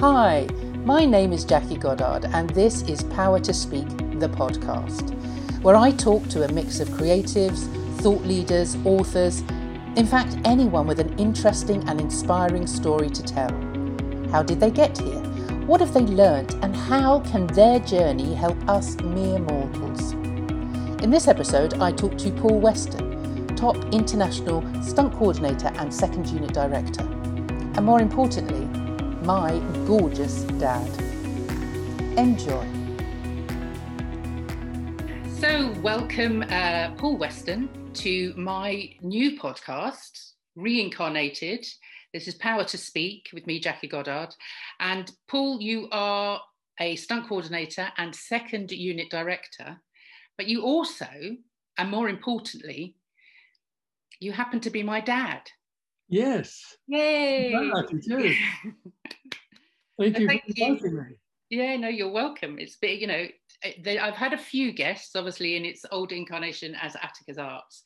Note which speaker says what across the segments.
Speaker 1: Hi, my name is Jackie Goddard, and this is Power to Speak, the podcast, where I talk to a mix of creatives, thought leaders, authors, in fact, anyone with an interesting and inspiring story to tell. How did they get here? What have they learnt, and how can their journey help us mere mortals? In this episode, I talk to Paul Weston, top international stunt coordinator and second unit director. And more importantly, my gorgeous dad. Enjoy. So, welcome, uh, Paul Weston, to my new podcast, Reincarnated. This is Power to Speak with me, Jackie Goddard. And Paul, you are a stunt coordinator and second unit director, but you also, and more importantly, you happen to be my dad.
Speaker 2: Yes.
Speaker 1: Yay.
Speaker 2: too. Thank you
Speaker 1: Thank you. Yeah, no, you're welcome. It's been, you know, they, I've had a few guests, obviously, in its old incarnation as Attica's Arts,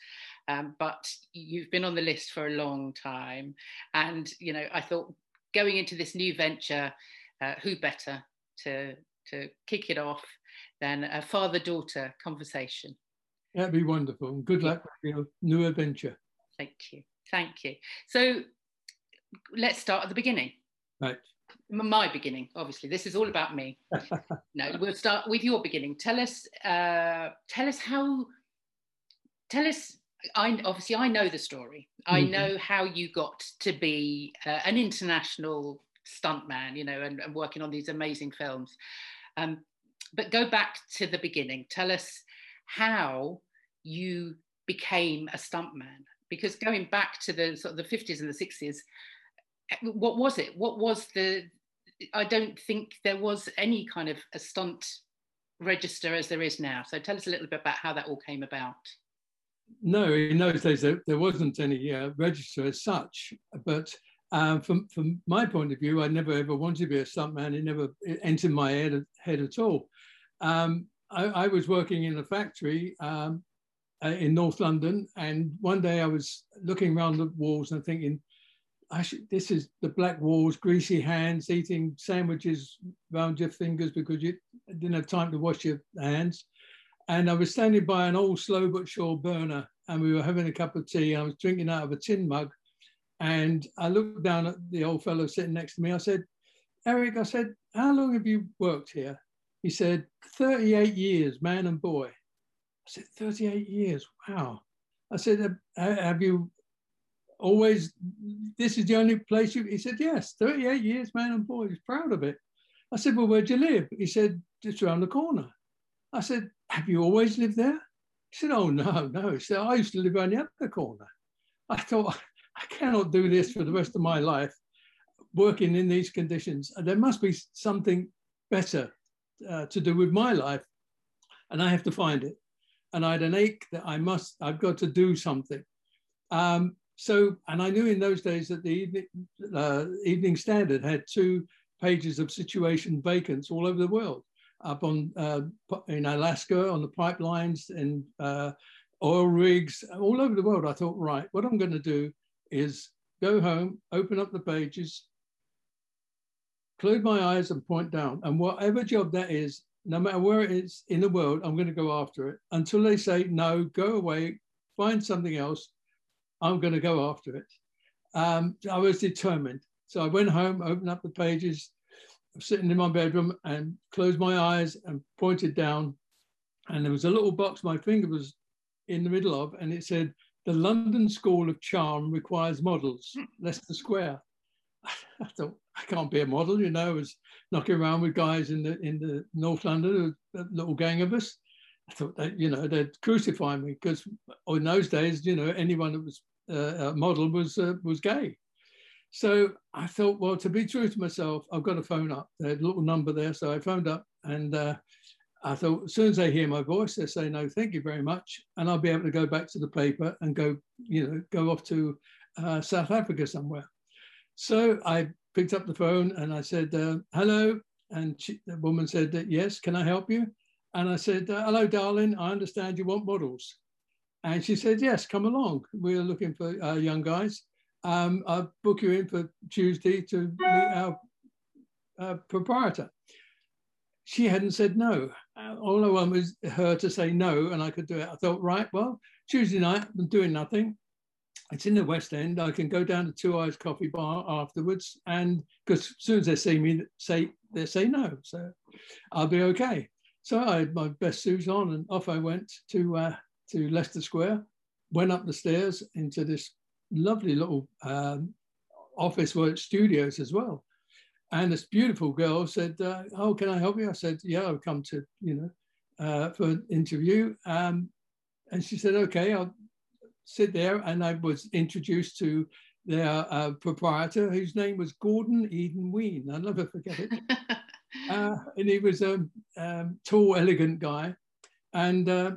Speaker 1: um, but you've been on the list for a long time. And, you know, I thought going into this new venture, uh, who better to, to kick it off than a father daughter conversation?
Speaker 2: That'd be wonderful. And good luck with your new adventure.
Speaker 1: Thank you. Thank you. So let's start at the beginning.
Speaker 2: Right.
Speaker 1: My beginning, obviously. This is all about me. no, we'll start with your beginning. Tell us, uh, tell us how, tell us. I obviously I know the story. I
Speaker 2: Mhm.
Speaker 1: know how you got to be uh, an international stuntman, you know, and, and working on these amazing films. Um, but go back to the beginning. Tell us how you became a stuntman. Because going back to the sort of the 50s and the 60s, what was it? What was the? I don't think there was any kind of a stunt register as there is now. So tell us a little bit about how that all came about.
Speaker 2: No, in those days there, there wasn't any uh, register as such. But um, from from my point of view, I never ever wanted to be a stuntman. It never entered my head head at all. Um, I, I was working in a factory um, uh, in North London, and one day I was looking around the walls and thinking, should, this is the black walls, greasy hands, eating sandwiches around your fingers because you didn't have time to wash your hands. And I was standing by an old slow but sure burner, and we were having a cup of tea. I was drinking out of a tin mug, and I looked down at the old fellow sitting next to me. I said, "Eric," I said, "How long have you worked here?" He said, "38 years, man and boy." I said, "38 years, wow." I said, "Have- "Have you always? This is the only place you?" He said, "Yes, 38 years, man and boy." He's proud of it. I said, "Well, where'd you live?" He said, "Just around the corner." I said, Have you always lived there? He said, Oh, no, no. He said, I used to live on the other corner. I thought, I cannot do this for the rest of my life, working in these conditions. There must be something better uh, to do with my life, and I have to find it. And I had an ache that I must, I've got to do something. Um, so, and I knew in those days that the evening, uh, Evening Standard had two pages of situation vacants all over the world up on uh, in Alaska on the pipelines and uh, oil rigs all over the world. I thought, right, what I'm going to do is go home, open up the pages, close my eyes, and point down. And whatever job that is, no matter where it is in the world, I'm going to go after it until they say no, go away, find something else. I'm going to go after it. Um, I was determined. So I went home, opened up the pages, sitting in my bedroom and closed my eyes and pointed down. And there was a little box my finger was in the middle of, and it said, The London School of Charm requires models, Leicester Square. I thought, I can't be a model, you know, I was knocking around with guys in the in the North London, a little gang of us. I thought that, you know, they'd crucify me because in those days, you know, anyone that was uh, a model was uh, was gay. So I thought, well, to be true to myself, I've got to phone up. There's a little number there. So I phoned up and uh, I thought, as soon as they hear my voice, they say, no, thank you very much. And I'll be able to go back to the paper and go, you know, go off to uh, South Africa somewhere. So I picked up the phone and I said, uh, hello. And she, the woman said, yes, can I help you? And I said, uh, hello, darling, I understand you want models. And she said, yes, come along. We're looking for uh, young guys. Um, I'll book you in for Tuesday to meet our uh, proprietor. She hadn't said no. Uh, all I wanted was her to say no, and I could do it. I thought, right, well, Tuesday night, I'm doing nothing. It's in the West End. I can go down to Two Eyes Coffee Bar afterwards, and because as soon as they see me, say they say no, so I'll be okay. So I had my best suit on, and off I went to uh, to Leicester Square. Went up the stairs into this lovely little um, office work studios as well. And this beautiful girl said, uh, "Oh, can I help you?" I said, "Yeah, I've come to you know uh, for an interview." Um, and she said, "Okay, I'll sit there." And I was introduced to their uh, proprietor, whose name was Gordon Eden Ween. I'll never forget it. uh, and he was a um, tall, elegant guy. And uh,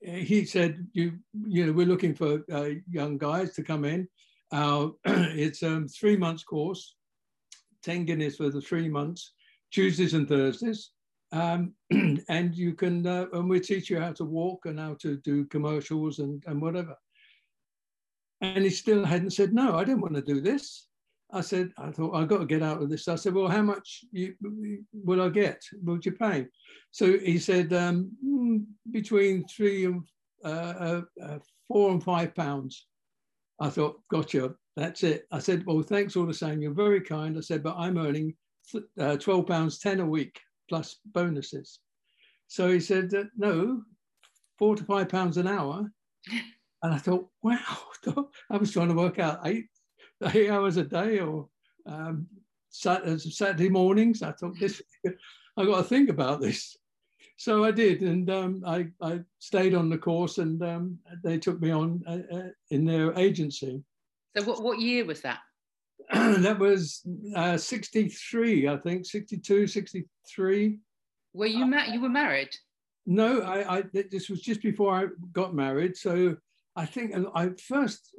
Speaker 2: he said, "You, you know, we're looking for uh, young guys to come in. It's a um, three months course, ten guineas for the three months, Tuesdays and Thursdays, um, and you can, uh, and we teach you how to walk and how to do commercials and and whatever." And he still hadn't said no. I don't want to do this. I said, I thought I've got to get out of this. I said, well, how much you, will I get? What you pay? So he said, um, hmm, between three and uh, uh, uh, four and five pounds. I thought, gotcha, that's it. I said, well, thanks all the same. You're very kind. I said, but I'm earning uh, 12 pounds 10 a week plus bonuses. So he said, no, four to five pounds an hour. And I thought, wow, I was trying to work out eight eight hours a day or um, Saturday mornings. I thought this, I got to think about this. So I did, and um, I, I stayed on the course, and um, they took me on uh, uh, in their agency.
Speaker 1: So what, what year was that?
Speaker 2: that was uh, 63, I think, 62, 63.
Speaker 1: Were you, ma- you were married?
Speaker 2: No, I, I, this was just before I got married. So I think I first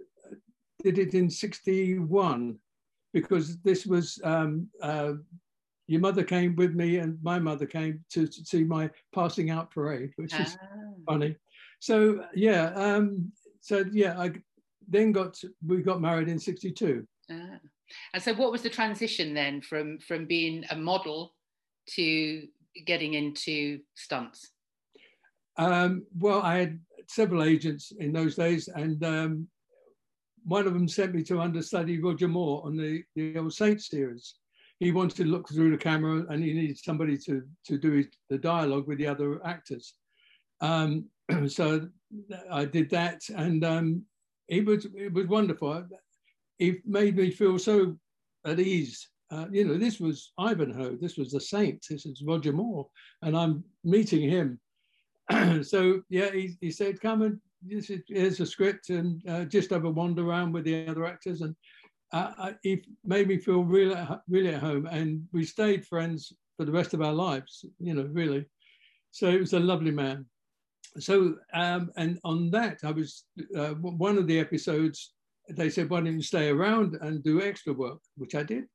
Speaker 2: did it in 61 because this was um, uh, your mother came with me and my mother came to, to see my passing out parade, which is ah. funny. So yeah, um, so yeah, I then got to, we got married in 62. Ah.
Speaker 1: And so what was the transition then from from being a model to getting into stunts?
Speaker 2: Um, well, I had several agents in those days, and um, one of them sent me to understudy Roger Moore on the, the old Saints series. He wanted to look through the camera and he needed somebody to, to do his, the dialogue with the other actors. Um, so I did that and um, it, was, it was wonderful. It made me feel so at ease. Uh, you know, this was Ivanhoe, this was the Saint, this is Roger Moore, and I'm meeting him. so yeah, he, he said, come and this is, here's a script and uh, just have a wander around with the other actors and uh, it made me feel really really at home and we stayed friends for the rest of our lives you know really. So it was a lovely man. So um, and on that i was uh, one of the episodes they said why don't you stay around and do extra work? Which i did.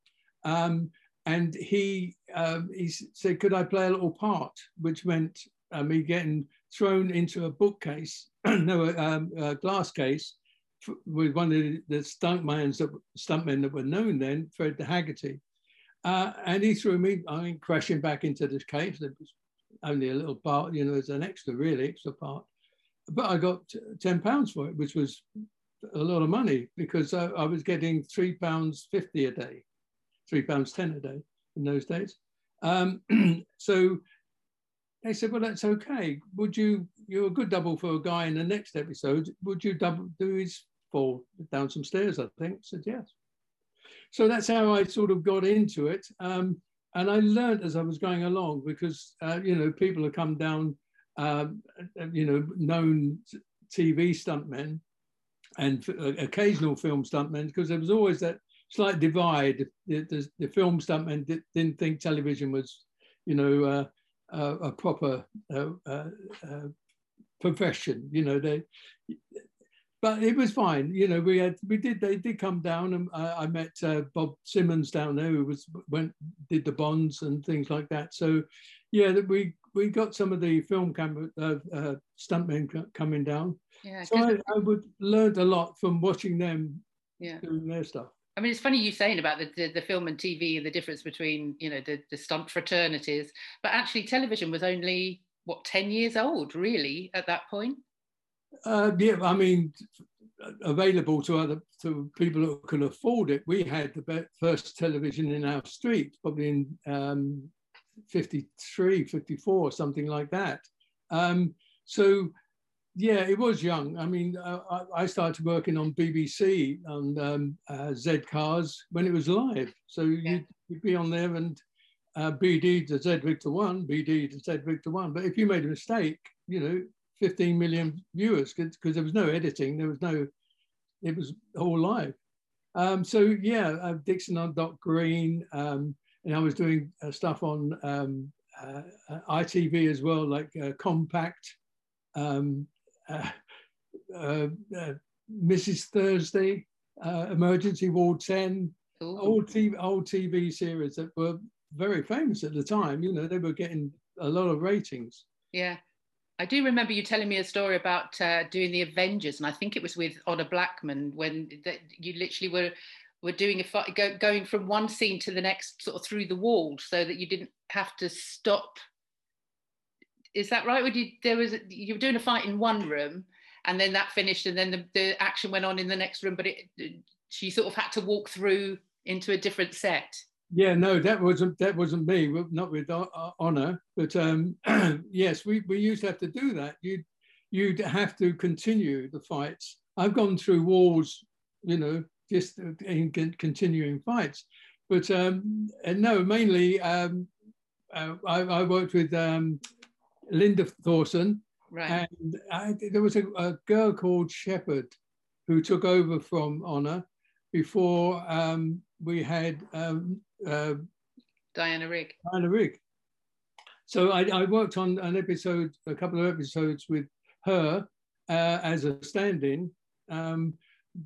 Speaker 2: Um, and he um, he said could i play a little part? Which meant uh, me getting thrown into a bookcase no, um, a glass case with one of the, the stuntmen that, stuntmen that were known then, Fred the Haggerty. Uh, and he threw me, I mean, crashing back into this case. It was only a little part, you know, as an extra, really extra part. But I got 10 pounds for it, which was a lot of money because I, I was getting three pounds 50 a day, three pounds 10 a day in those days. Um, so they said, well, that's okay. Would you, you're a good double for a guy in the next episode. Would you double do his fall down some stairs? I think. I said, yes. So that's how I sort of got into it. Um, and I learned as I was going along because, uh, you know, people have come down, um, you know, known TV stuntmen and occasional film stuntmen because there was always that slight divide. The, the, the film stuntmen did, not think television was, you know, uh, uh, a proper uh, uh, uh, profession. You know, they, but it was fine. You know, we had we did they did come down, and I met uh, Bob Simmons down there who was went did the bonds and things like that. So, yeah, that we we got some of the film camera uh, stuntmen coming down. Yeah, so I, I would learned a lot from watching them yeah. doing their stuff.
Speaker 1: I mean, it's funny you saying about the, the, the, film and TV and the difference between, you know, the, the stunt fraternities, but actually television was only, what, 10 years old, really, at that point?
Speaker 2: Uh, yeah, I mean, available to other to people who could afford it. We had the first television in our street, probably in um, 53, 54, something like that. Um, so yeah, it was young. I mean, uh, I started working on BBC on um, uh, Z cars when it was live. So yeah. you'd, you'd, be on there and uh, BD to Z Victor one, BD to Z Victor one. But if you made a mistake, you know, 15 million viewers because there was no editing, there was no, it was all live. Um, so yeah, uh, Dixon of Dock Green, um, and I was doing uh, stuff on um, uh, ITV as well, like Compact. Um, uh, uh, uh, Uh, uh, uh, Mrs. Thursday, Emergency Ward 10, old TV, old TV series that were very famous at the time. You know, they were getting a lot of ratings.
Speaker 1: Yeah. I do remember you telling me a story about uh, doing the Avengers, and I think it was with Honor Blackman when the, you literally were were doing a fight, go, going from one scene to the next, sort of through the wall, so that you didn't have to stop is that right? Would you there was you were doing a fight in one room, and then that finished, and then the, the action went on in the next room, but it she sort of had to walk through into a different set.
Speaker 2: Yeah, no, that wasn't that wasn't me. Not with honor, but um, yes, we we used to have to do that. You'd you'd have to continue the fights. I've gone through wars, you know, just in continuing fights, but um, no, mainly um, uh, I, I, worked with um, Linda Thorson. Right. And I, there was a, a, girl called Shepherd who took over from Honor before um, we had um, uh,
Speaker 1: Diana Rigg.
Speaker 2: Diana Rigg. So I, I, worked on an episode, a couple of episodes with her uh, as a stand-in, um,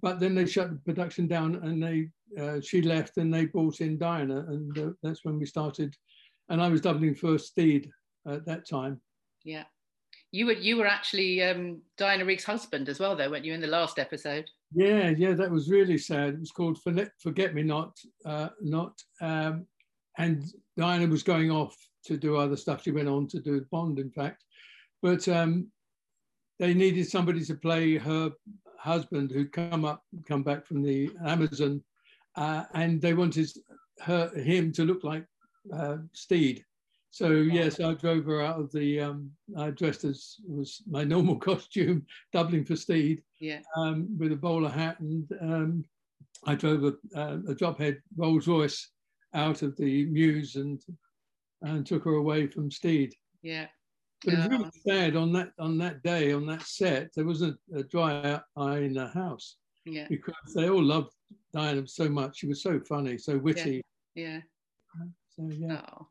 Speaker 2: but then they shut the production down and they uh, she left and they brought in Diana, and uh, that's when we started. And I was doubling for Steed at that time.
Speaker 1: Yeah. You were you were actually um, Diana Rigg's husband as well, though, weren't you, in the last episode?
Speaker 2: Yeah, yeah, that was really sad. It was called Forget Me Not, uh, not, um, and Diana was going off to do other stuff. She went on to do Bond, in fact, but um, they needed somebody to play her husband who'd come up, come back from the Amazon, uh, and they wanted her him to look like uh, Steed. So yes, I drove her out of the. Um, I dressed as was my normal costume, doubling for Steed.
Speaker 1: Yeah.
Speaker 2: Um, with a bowler hat, and um, I drove a, uh, a drophead Rolls Royce out of the Mews and and took her away from Steed.
Speaker 1: Yeah.
Speaker 2: But it's really sad on that on that day on that set. There wasn't a dry eye in the house.
Speaker 1: Yeah.
Speaker 2: Because they all loved Diana so much. She was so funny, so witty.
Speaker 1: Yeah.
Speaker 2: yeah. So yeah.
Speaker 1: Oh.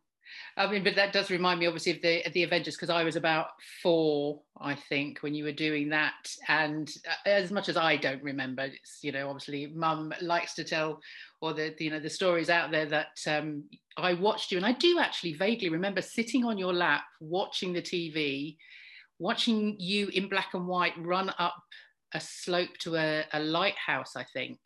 Speaker 1: I mean, but that does remind me, obviously, of the the Avengers because I was about four, I think, when you were doing that. And uh, as much as I don't remember, it's you know, obviously, Mum likes to tell, or the you know the stories out there that um, I watched you, and I do actually vaguely remember sitting on your lap watching the TV, watching you in black and white run up a slope to a, a lighthouse, I think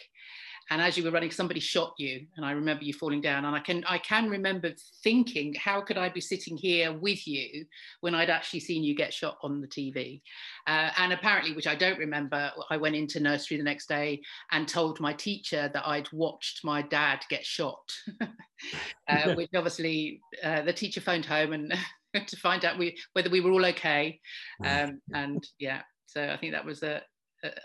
Speaker 1: and as you were running somebody shot you and i remember you falling down and i can i can remember thinking how could i be sitting here with you when i'd actually seen you get shot on the tv uh, and apparently which i don't remember i went into nursery the next day and told my teacher that i'd watched my dad get shot uh, which obviously uh, the teacher phoned home and to find out we, whether we were all okay um, and yeah so i think that was a,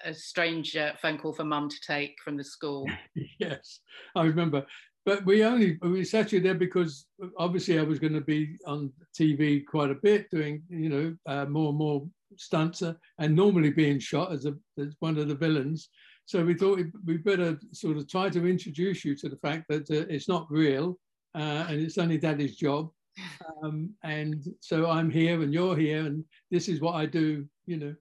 Speaker 1: a, strange uh, phone call for mum to take from the school.
Speaker 2: yes, I remember. But we only we sat you there because obviously I was going to be on TV quite a bit, doing you know uh, more and more stunts, uh, and normally being shot as a as one of the villains. So we thought we better sort of try to introduce you to the fact that uh, it's not real uh, and it's only daddy's job. Um, and so I'm here and you're here and this is what I do, you know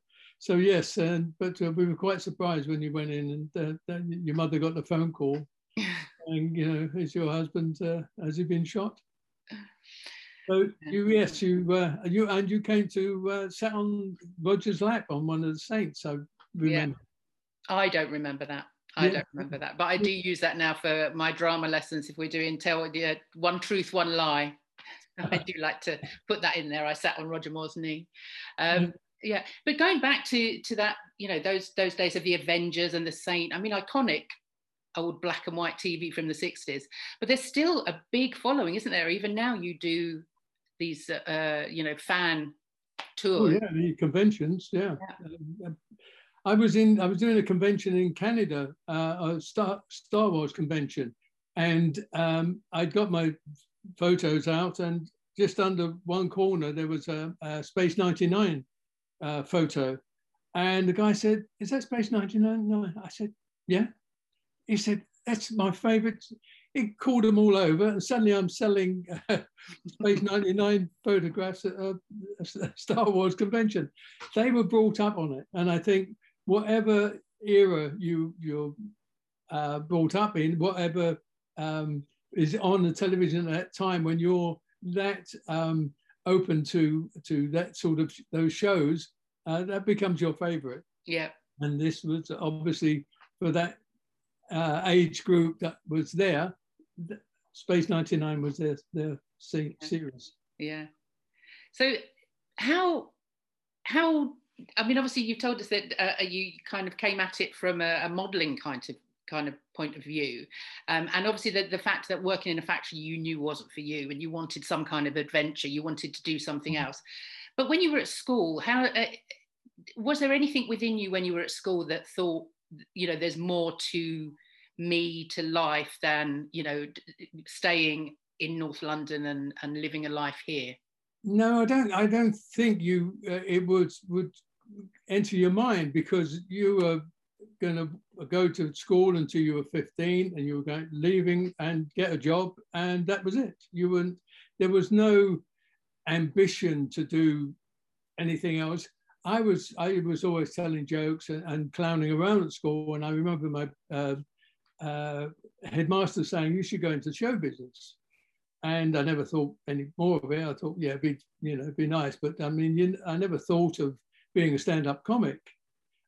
Speaker 2: so yes, and but uh, we were quite surprised when you went in and uh, your mother got the phone call, and you know, is your husband uh, has he been shot? So you yes you uh, you and you came to uh, sat on Roger's lap on one of the saints. I remember.
Speaker 1: Yeah. I don't remember that. I yeah. don't remember that, but I do use that now for my drama lessons. If we're doing tell yeah, one truth, one lie, I do like to put that in there. I sat on Roger Moore's knee. Um, yeah, but going back to to that, you know, those those days of the Avengers and the Saint. I mean, iconic old black and white TV from the 60s. But there's still a big following, isn't there? Even now, you do these, uh, you know, fan tours. Oh,
Speaker 2: yeah, the conventions. Yeah. yeah. Um, I was in. I was doing a convention in Canada, uh, a Star Star Wars convention, and um, I'd got my photos out, and just under one corner there was a, a Space 99 uh, photo, and the guy said, "Is that Space 99?" No, I said, "Yeah." he said, that's my favorite. He called them all over, and suddenly I'm selling uh, Space 99 photographs at a, a, Star Wars convention. They were brought up on it, and I think whatever era you you're uh, brought up in, whatever um, is on the television at that time, when you're that um, open to to that sort of those shows, uh, that becomes your favorite.
Speaker 1: Yeah.
Speaker 2: And this was obviously for that uh, age group that was there, Space 99 was their, their series.
Speaker 1: Yeah. So how, how, I mean, obviously you've told us that uh, you kind of came at it from a, a modeling kind of kind of point of view. Um, and obviously the, the fact that working in a factory you knew wasn't for you and you wanted some kind of adventure you wanted to do something mm-hmm. else. But when you were at school how uh, was there anything within you when you were at school that thought you know there's more to me to life than you know staying in north london and and living a life here?
Speaker 2: No i don't i don't think you uh, it would would enter your mind because you were going to go to school until you were 15 and you were going leaving and get a job and that was it you weren't there was no ambition to do anything else I was I was always telling jokes and, and clowning around at school, and I remember my uh, uh, headmaster saying you should go into show business, and I never thought any more of it. I thought, yeah, be you know, it'd be nice, but I mean, you, I never thought of being a stand-up comic.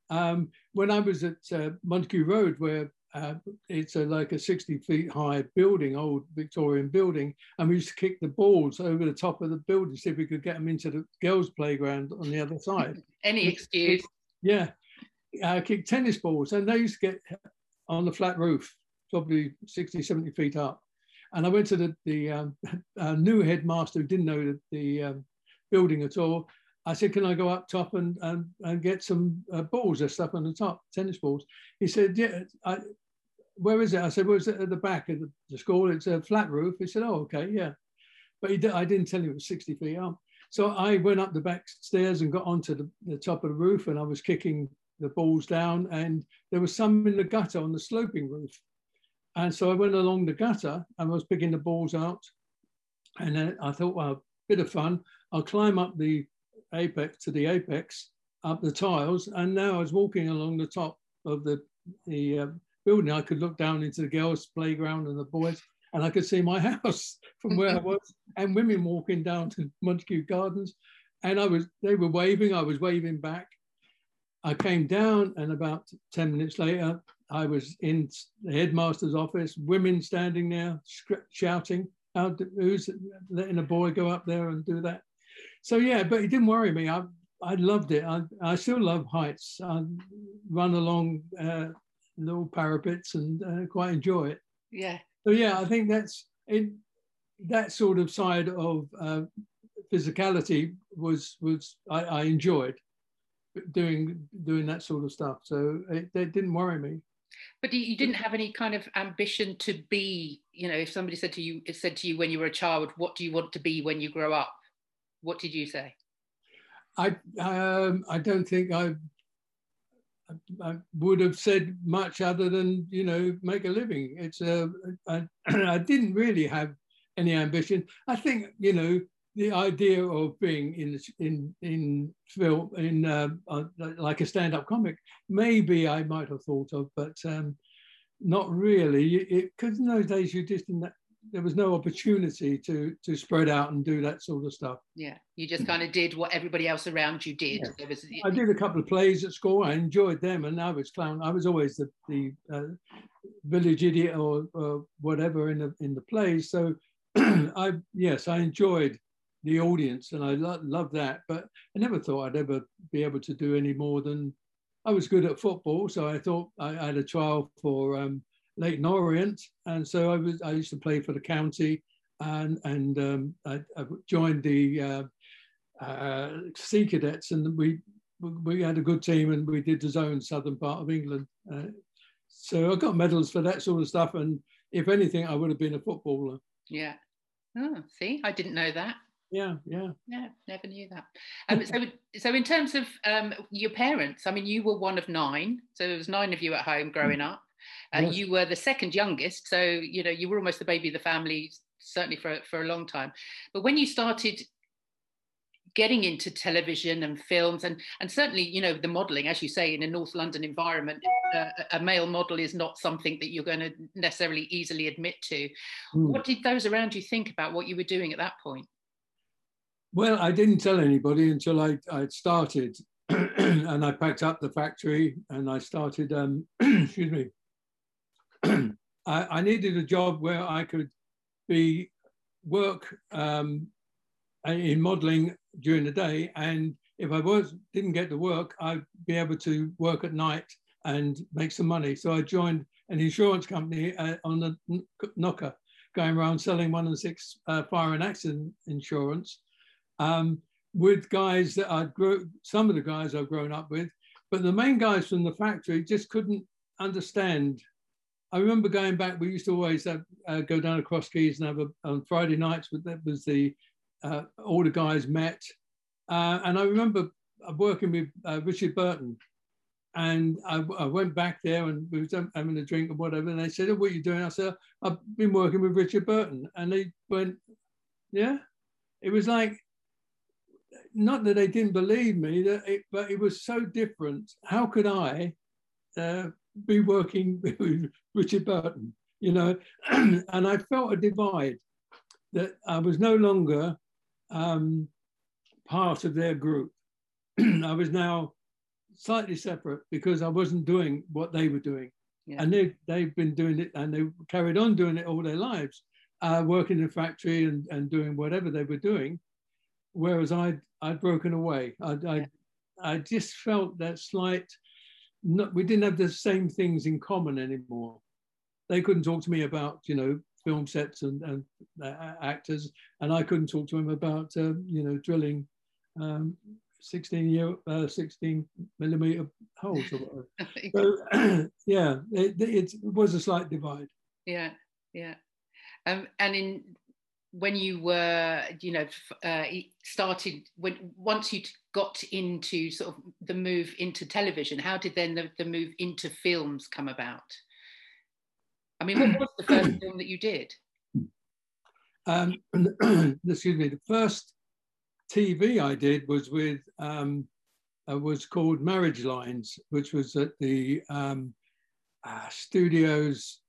Speaker 2: Um, when I was at uh, Montague Road, where uh, it's a, like a 60 feet high building, old Victorian building, and we used to kick the balls over the top of the building, see if we could get them into the girls' playground on the other side.
Speaker 1: Any excuse.
Speaker 2: Yeah, I kicked tennis balls, and they used to get on the flat roof, probably 60, 70 feet up. And I went to the, the um, new headmaster who didn't know the, the um, building at all. I said, can I go up top and, and, and get some uh, balls or stuff on the top, tennis balls? He said, yeah, I, where is it? I said, well, it's at the back of the, the school. It's a flat roof. He said, oh, okay, yeah. But he, I didn't tell him it was 60 feet up. So I went up the back stairs and got onto the, the top of the roof and I was kicking the balls down and there was some in the gutter on the sloping roof. And so I went along the gutter and I was picking the balls out. And then I thought, well, bit of fun. I'll climb up the apex to the apex, up the tiles. And now I was walking along the top of the, the uh, building. I could look down into the girls' playground and the boys, and I could see my house from where I was, and women walking down to Montague Gardens. And I was, they were waving, I was waving back. I came down, and about 10 minutes later, I was in the headmaster's office, women standing there shouting, Who's letting a boy go up there and do that? So, yeah, but it didn't worry me. I, I loved it. I, I still love heights. I run along uh, little parapets and uh, quite enjoy it.
Speaker 1: Yeah.
Speaker 2: So, yeah, I think that's it. That sort of side of uh, physicality was was I, I enjoyed doing doing that sort of stuff. So it, it didn't worry me.
Speaker 1: But you didn't have any kind of ambition to be, you know, if somebody said to you, it said to you when you were a child, what do you want to be when you grow up? What did you say?
Speaker 2: I um, I don't think I, I would have said much other than you know make a living. It's uh, I, I didn't really have any ambition. I think you know the idea of being in in in film in uh, uh, like a stand-up comic maybe I might have thought of, but um, not really. Because in those days you just didn't there was no opportunity to to spread out and do that sort of stuff.
Speaker 1: Yeah, you just kind of did what everybody else around you did.
Speaker 2: Yeah.
Speaker 1: There was,
Speaker 2: I did a couple of plays at school. I enjoyed them, and I was clown. I was always the the uh, village idiot or, or whatever in the in the plays. So I yes, I enjoyed the audience, and I lo- loved that. But I never thought I'd ever be able to do any more than I was good at football. So I thought I, I had a trial for um, Leyton Orient, and so I was I used to play for the county, and and um, I, I, joined the uh, uh, Sea Cadets, and we we had a good team, and we did the zone southern part of England. Uh, so I got medals for that sort of stuff, and if anything, I would have been a footballer.
Speaker 1: Yeah. Oh, see, I didn't know that.
Speaker 2: Yeah, yeah.
Speaker 1: Yeah, never knew that. Um, so, so in terms of um, your parents, I mean, you were one of nine, so there was nine of you at home growing up. Uh, yes. You were the second youngest, so you know you were almost the baby of the family, certainly for for a long time. But when you started getting into television and films, and and certainly you know the modelling, as you say, in a North London environment, uh, a male model is not something that you're going to necessarily easily admit to. Mm. What did those around you think about what you were doing at that point?
Speaker 2: Well, I didn't tell anybody until I I started, and I packed up the factory and I started. Um, excuse me. I, I, needed a job where I could be work um, in modelling during the day, and if I was didn't get to work, I'd be able to work at night and make some money. So I joined an insurance company uh, on the knocker, going around selling one and six uh, fire and accident insurance um, with guys that I'd grow, some of the guys I've grown up with, but the main guys from the factory just couldn't understand I remember going back. We used to always have, uh, go down to Cross Keys and have a, on Friday nights. But that was the uh, all the guys met, uh, and I remember working with uh, Richard Burton, and I, I, went back there and we were having a drink or whatever. And they said, oh, "What are you doing?" I said, "I've been working with Richard Burton," and they went, "Yeah." It was like not that they didn't believe me, that it, but it was so different. How could I uh, be working with Richard Burton, you know, and I felt a divide that I was no longer um, part of their group. I was now slightly separate because I wasn't doing what they were doing. Yeah. And they, they've been doing it and they carried on doing it all their lives, uh, working in a factory and, and doing whatever they were doing. Whereas I'd, I'd broken away. I, I, yeah. I just felt that slight not, we didn't have the same things in common anymore. They couldn't talk to me about, you know, film sets and, and uh, actors, and I couldn't talk to them about, uh, you know, drilling um, 16 year, uh, 16 millimeter holes or whatever. so, yeah, it, it, was a slight divide.
Speaker 1: Yeah, yeah. Um, and in when you were, you know, uh, started when once you got into sort of the move into television, how did then the, the move into films come about? I mean, what was the first film that you did?
Speaker 2: Um, excuse me. The first TV I did was with um, uh, was called Marriage Lines, which was at the um, uh, studios,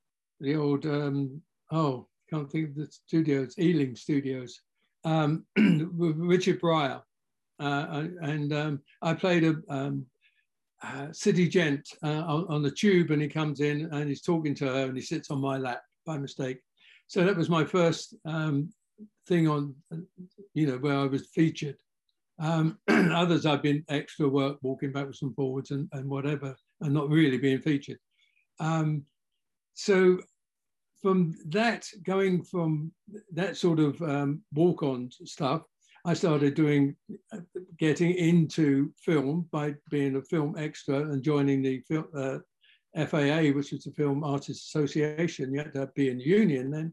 Speaker 2: the old um, oh can't think of the studios, Ealing Studios, um, with Richard Briers. Uh, and um, I played a um, uh, city gent uh, on, on, the tube, and he comes in and he's talking to her, and he sits on my lap by mistake. So that was my first um, thing on, you know, where I was featured. Um, others I've been extra work, walking backwards and forwards, and, and whatever, and not really being featured. Um, so from that, going from that sort of um, walk on stuff, I started doing, getting into film by being a film extra and joining the film, uh, FAA, which is the Film Artists Association. You had to be in union then.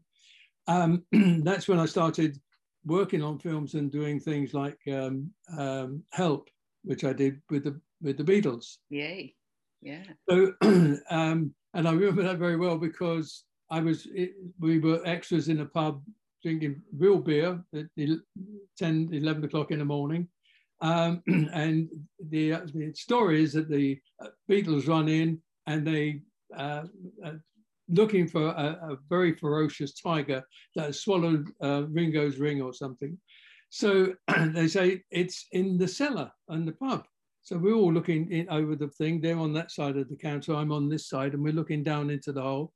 Speaker 2: Um, that's when I started working on films and doing things like um, um, Help, which I did with the with the Beatles.
Speaker 1: Yay! Yeah.
Speaker 2: So, um, and I remember that very well because I was, it, we were extras in a pub drinking real beer at 10, 11 o'clock in the morning. Um, and the, the, story is that the uh, Beatles run in and they uh, uh, looking for a, a, very ferocious tiger that has swallowed uh, Ringo's ring or something. So they say it's in the cellar and the pub. So we're all looking in, over the thing. They're on that side of the counter. I'm on this side, and we're looking down into the hole.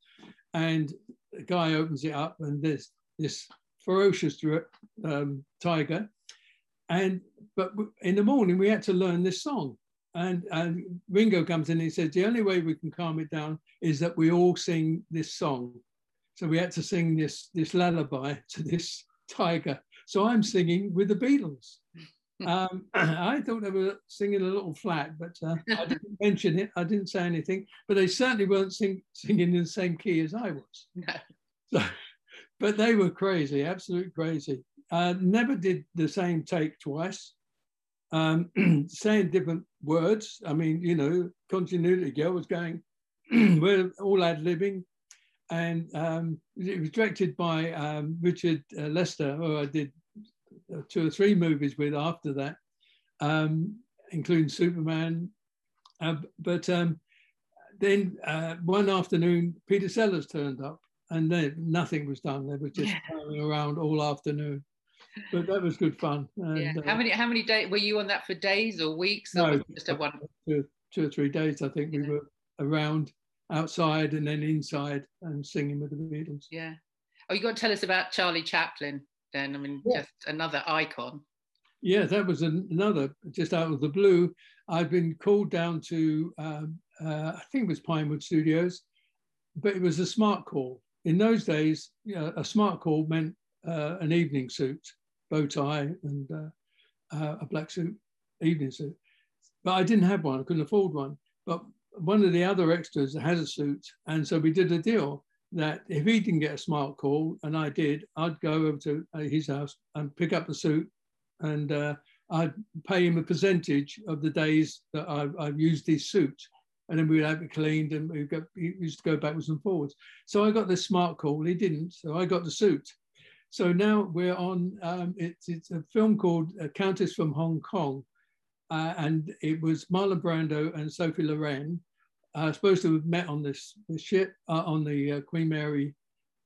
Speaker 2: And the guy opens it up, and there's this ferocious um, tiger. And but in the morning we had to learn this song. And, and Ringo comes in and he says, the only way we can calm it down is that we all sing this song. So we had to sing this, this lullaby to this tiger. So I'm singing with the Beatles. Um, I thought they were singing a little flat, but uh, I didn't mention it. I didn't say anything, but they certainly weren't sing, singing in the same key as I was. No. So, but they were crazy, absolute crazy. Uh, never did the same take twice um, saying different words. I mean, you know, Continuity Girl was going, we're all ad libbing. And um, it was directed by um, Richard uh, Lester, who I did two or three movies with after that, um, including Superman. Uh, but um, then uh, one afternoon, Peter Sellers turned up and then nothing was done. They were just yeah. around all afternoon but that was good fun.
Speaker 1: And, yeah. How uh, many how many days were you on that for days or weeks?
Speaker 2: Or
Speaker 1: no,
Speaker 2: just a one. Two, two or three days. I think yeah. we were around outside and then inside and singing with the Beatles.
Speaker 1: Yeah. Oh, you got to tell us about Charlie Chaplin then. I mean, yeah. just another icon.
Speaker 2: Yeah, that was another just out of the blue. I've been called down to um, uh, I think it was Pinewood Studios, but it was a smart call. In those days, you know, a smart call meant uh, an evening suit, bow tie and uh, uh, a black suit, evening suit. But I didn't have one, I couldn't afford one. But one of the other extras had a suit. And so we did a deal that if he didn't get a smart call and I did, I'd go over to uh, his house and pick up the suit and uh, I'd pay him a percentage of the days that I've, I've used his suit. And then we'd have it cleaned and we used to go backwards and forwards. So I got the smart call, he didn't. So I got the suit. So now we're on, um, it's, it's a film called uh, Countess from Hong Kong. Uh, and it was Marlon Brando and Sophia Loren uh, supposed to have met on this, this ship, uh, on the uh, Queen Mary,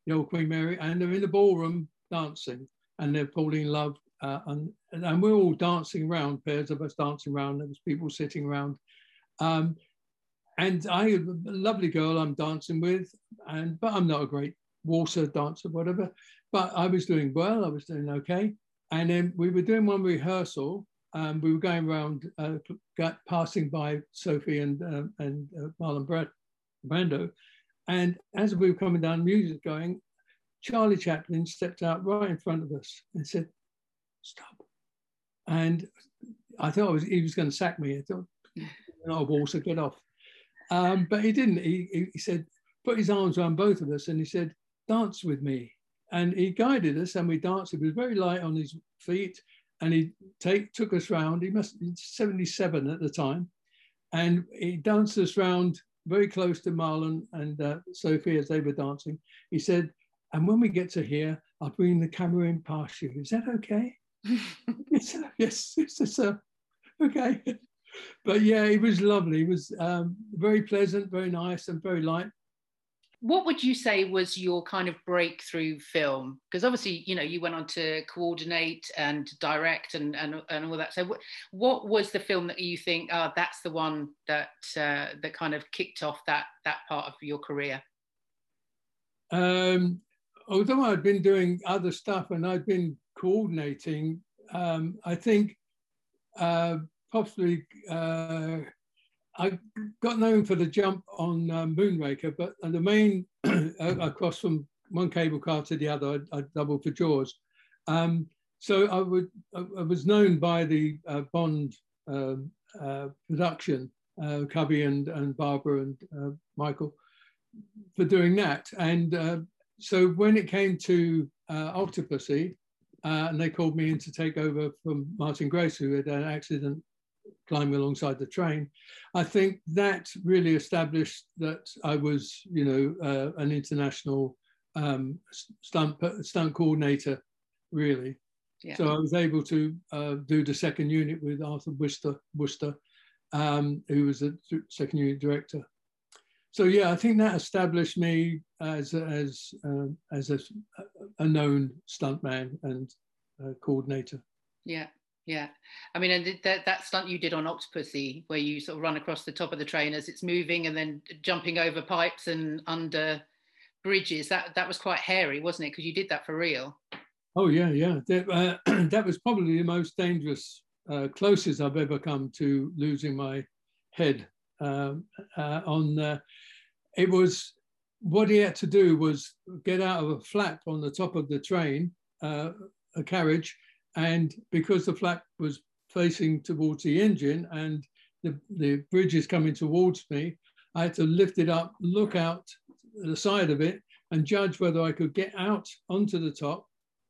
Speaker 2: the old Queen Mary, and they're in the ballroom dancing and they're falling in love. Uh, and, and we're all dancing around, pairs of us dancing around. There was people sitting around. Um, and I, a lovely girl I'm dancing with, and but I'm not a great waltzer dancer, whatever. But I was doing well, I was doing okay. And then we were doing one rehearsal. Um, we were going around, uh, got, passing by Sophie and, uh, and uh, Marlon Brando. And as we were coming down, music going, Charlie Chaplin stepped out right in front of us and said, Stop. And I thought was, he was going to sack me. I thought, no, Walter, get off. Um, but he didn't. He, he said, put his arms around both of us and he said, dance with me and he guided us and we danced. He was very light on his feet and he take, took us round. He must be 77 at the time. And he danced us round very close to Marlon and uh, Sophie as they were dancing. He said, and when we get to here, I'll bring the camera in past you. Is that okay? yes, yes, yes, sir. Okay. But yeah, it was lovely. It was um, very pleasant, very nice, and very light
Speaker 1: what would you say was your kind of breakthrough film? Because obviously, you know, you went on to coordinate and direct and and, and all that. So, what, what was the film that you think, oh, that's the one that uh, that kind of kicked off that that part of your career?
Speaker 2: Um, although I'd been doing other stuff and I'd been coordinating, um, I think uh, possibly uh, I got known for the jump on um, Moonraker, but the main across from one cable car to the other, I, I doubled for Jaws. Um, so I would I was known by the uh, Bond uh, uh, production, uh, Cubby and, and Barbara and uh, Michael, for doing that. And uh, so when it came to Octopussy, and they called me in to take over from Martin Grace, who had an accident climbing alongside the train, I think that really established that I was, you know, uh, an international um, stunt stunt coordinator, really. Yeah. So I was able to uh, do the second unit with Arthur Wooster, Wooster um, who was the second unit director. so yeah, I think that established me as as uh, as a, a known stuntman and uh, coordinator.
Speaker 1: Yeah, yeah. I mean, and that that stunt you did on Octopussy, where you sort of run across the top of the train as it's moving, and then jumping over pipes and under bridges. That that was quite hairy, wasn't it? Because you did that for real.
Speaker 2: Oh yeah, yeah. That, uh, that was probably the most dangerous, uh, closest I've ever come to losing my head um, uh, on it was what he had to do was get out of a flap on the top of the train, uh, a carriage, and because the flap was facing towards the engine and the, the bridge is coming towards me, I had to lift it up, look out the side of it, and judge whether I could get out onto the top,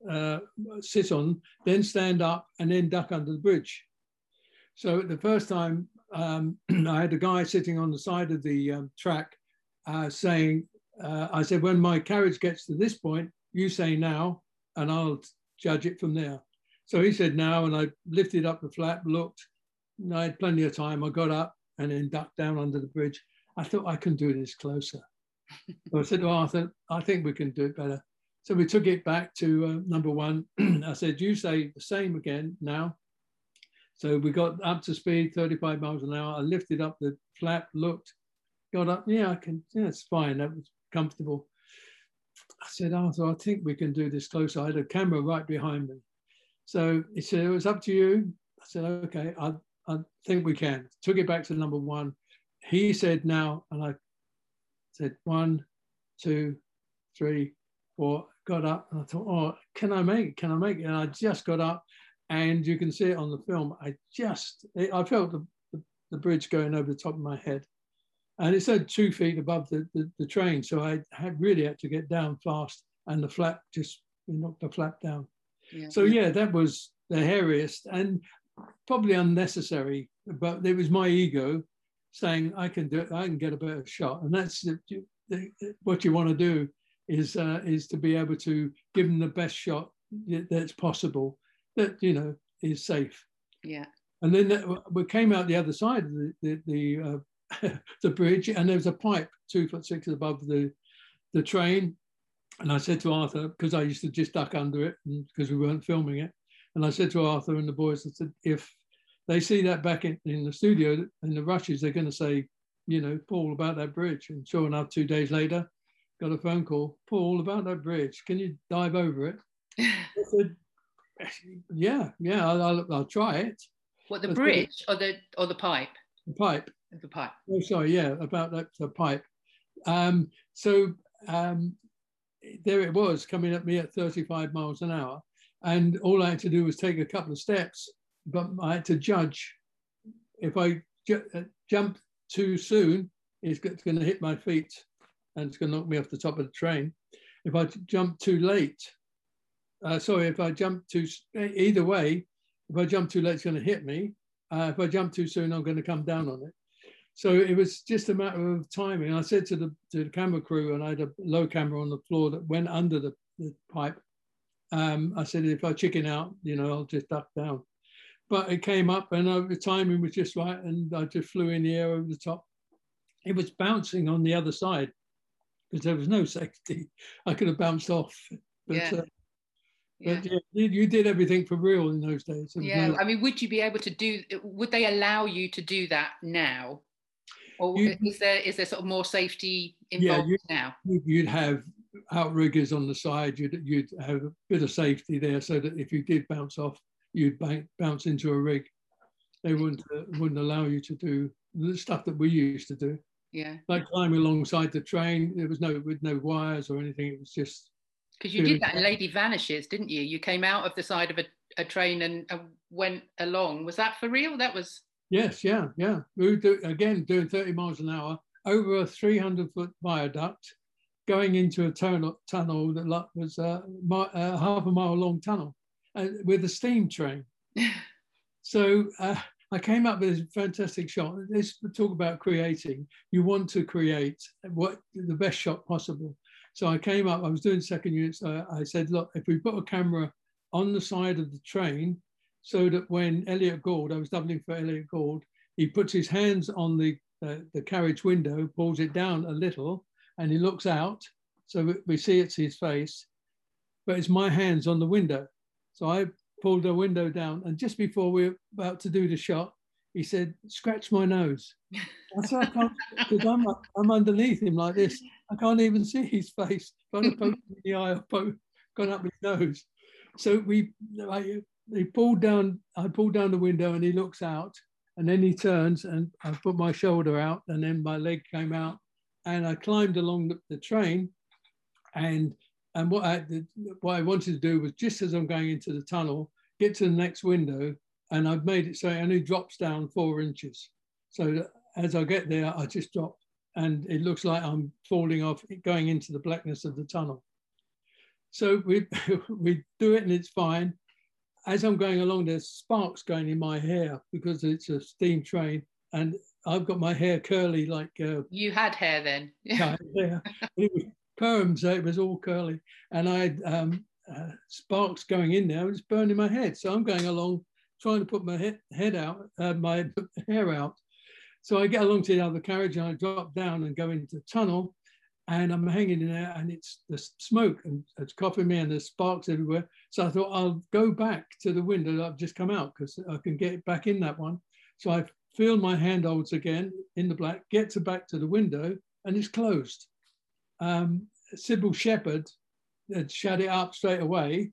Speaker 2: uh, sit on, then stand up, and then duck under the bridge. So the first time, um, I had a guy sitting on the side of the um, track uh, saying, uh, I said, when my carriage gets to this point, you say now, and I'll judge it from there. So he said now, and I lifted up the flap, looked, I had plenty of time. I got up and then ducked down under the bridge. I thought I can do this closer. so I said to Arthur, I think we can do it better. So we took it back to uh, number one. I said, you say the same again now. So we got up to speed, 35 miles an hour. I lifted up the flap, looked, got up. Yeah, I can. Yeah, it's fine. That was comfortable. I said, Arthur, I think we can do this closer. I had a camera right behind me. So he said, it was up to you. I said, okay, I, I think we can. Took it back to number one. He said, now, and I said, one, two, three, four, got up. And I thought, oh, can I make it? Can I make it? And I just got up and you can see it on the film. I just, I felt the, the, the bridge going over the top of my head and it said two feet above the, the, the, train. So I had really had to get down fast and the flap just knocked the flap down. Yeah. So yeah, that was the hairiest and probably unnecessary, but it was my ego saying I can do it, I can get a better shot. And that's the, the, what you want to do is, uh, is to be able to give them the best shot that's possible that, you know, is safe.
Speaker 1: Yeah.
Speaker 2: And then we came out the other side of the, the, the uh, the bridge, and there was a pipe two foot six above the the train. And I said to Arthur, because I used to just duck under it because we weren't filming it. And I said to Arthur and the boys, I said, if they see that back in, in the studio in the rushes, they're going to say, you know, Paul about that bridge. And sure enough, two days later, got a phone call, Paul about that bridge. Can you dive over it? I said, yeah, yeah, I'll, I'll, I'll try it.
Speaker 1: What the bridge or the or the pipe?
Speaker 2: The pipe
Speaker 1: the pipe.
Speaker 2: Oh, sorry, yeah, about that the pipe. Um, so um, there it was coming at me at 35 miles an hour. And all I had to do was take a couple of steps, but I had to judge if I ju uh, jump too soon, it's going to hit my feet and it's going to knock me off the top of the train. If I jump too late, uh, sorry, if I jump too, either way, if I jump too late, it's going to hit me. Uh, if I jump too soon, I'm going to come down on it. So it was just a matter of timing. I said to the, to the camera crew, and I had a low camera on the floor that went under the, the pipe. Um, I said, if I chicken out, you know, I'll just duck down. But it came up, and uh, the timing was just right, and I just flew in the air over the top. It was bouncing on the other side because there was no safety. I could have bounced off. But, yeah. Uh, yeah. But yeah, you did everything for real in those days.
Speaker 1: Yeah, no... I mean, would you be able to do? Would they allow you to do that now? Or you, is there is there sort of more safety involved yeah, now?
Speaker 2: You'd have outriggers on the side. You'd you'd have a bit of safety there, so that if you did bounce off, you'd bank, bounce into a rig. They wouldn't uh, wouldn't allow you to do the stuff that we used to do.
Speaker 1: Yeah,
Speaker 2: like climbing alongside the train. There was no with no wires or anything. It was just
Speaker 1: because you did that in Lady Vanishes, didn't you? You came out of the side of a, a train and uh, went along. Was that for real? That was
Speaker 2: Yes, yeah, yeah. We were do, again doing 30 miles an hour over a 300 foot viaduct, going into a tunnel, tunnel that was a, a half a mile long tunnel uh, with a steam train. so uh, I came up with a fantastic shot. Let's talk about creating. You want to create what the best shot possible. So I came up, I was doing second units. So I said, look, if we put a camera on the side of the train so that when Elliott Gould, I was doubling for Elliott Gould, he puts his hands on the the, the carriage window, pulls it down a little, and he looks out. So we see it's his face, but it's my hands on the window. So I pulled the window down, and just before we are about to do the shot, he said, "Scratch my nose." I said, "I can't," because I'm I'm underneath him like this. I can't even see his face. If I'd him in the eye, I've gone up his nose. So we, I, he pulled down. I pulled down the window, and he looks out, and then he turns, and I put my shoulder out, and then my leg came out, and I climbed along the, the train, and and what I what I wanted to do was just as I'm going into the tunnel, get to the next window, and I've made it so it only drops down four inches. So as I get there, I just drop, and it looks like I'm falling off, going into the blackness of the tunnel. So we we do it, and it's fine as I'm going along, there's sparks going in my hair because it's a steam train, and I've got my hair curly like. Uh,
Speaker 1: you had hair then.
Speaker 2: yeah, yeah. It was perm, so it was all curly, and I had um, uh, sparks going in there. It was burning my head, so I'm going along trying to put my he- head out, uh, my hair out. So I get along to the other carriage and I drop down and go into the tunnel and I'm hanging in there and it's the smoke and it's coughing me and there's sparks everywhere. So I thought I'll go back to the window that I've just come out because I can get back in that one. So I feel my handholds again in the black, get to back to the window and it's closed. Um, Cybill Shepherd had shut it up straight away